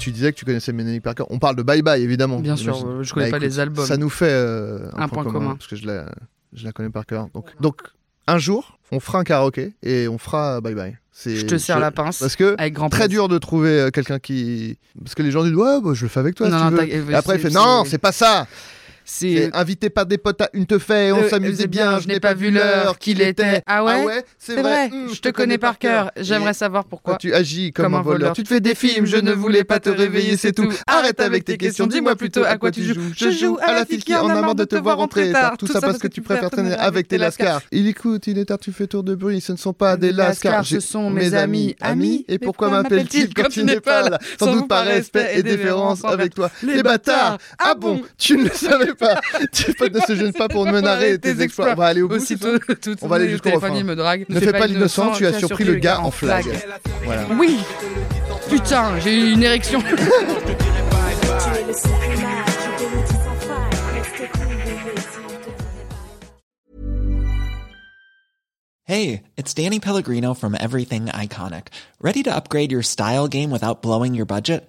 Tu disais que tu connaissais Ménélique Parker. On parle de Bye Bye, évidemment. Bien sûr, euh, je connais Bah, pas écoute, les albums. Ça nous fait euh, un, Un point commun. Parce que je la, je la connais par cœur. Donc, donc, un jour, on fera un karaoké et on fera Bye Bye. Je te serre la pince. Parce que Avec grand très plaisir. dur de trouver euh, quelqu'un qui. Parce que les gens disent Ouais, bah, je le fais avec toi Non, si non, tu veux. t'as- Et après, il fait Non, c'est pas ça. C'est. Invité par des potes à une te fait, on Euh, s'amusait c'est bien, je n'ai pas vu l'heure qu'il était. Ah ouais c'est C'est vrai, Hmm, je te connais par cœur. J'aimerais savoir pourquoi. tu agis comme, un voleur, tu te fais des films, je ne voulais pas te réveiller, c'est tout. Arrête avec tes questions, dis-moi plutôt à quoi tu joues. Je joue à la fille qui en a marre de te voir rentrer tard. Tout ça parce que tu préfères traîner avec tes lascars. Il écoute, il est tard, tu fais tour de bruit, ce ne sont pas des lascars. ce sont mes amis. Amis Et pourquoi m'appelle-t-il quand tu n'es pas là Sans doute par respect et déférence avec toi. Les bâtards Ah bon Tu ne le savais pas Potes ne se gênent pas pour me narrer tes exploits. On va aller au bout. Aussitôt, tout On va aller le jusqu'au refrain. il me drague. Ne fais pas l'innocent, tu as surpris le gars en flag. Voilà. Oui Putain, j'ai eu une érection Tu. Hey, it's Danny Pellegrino from Everything Iconic. Ready to upgrade your style game without blowing your budget?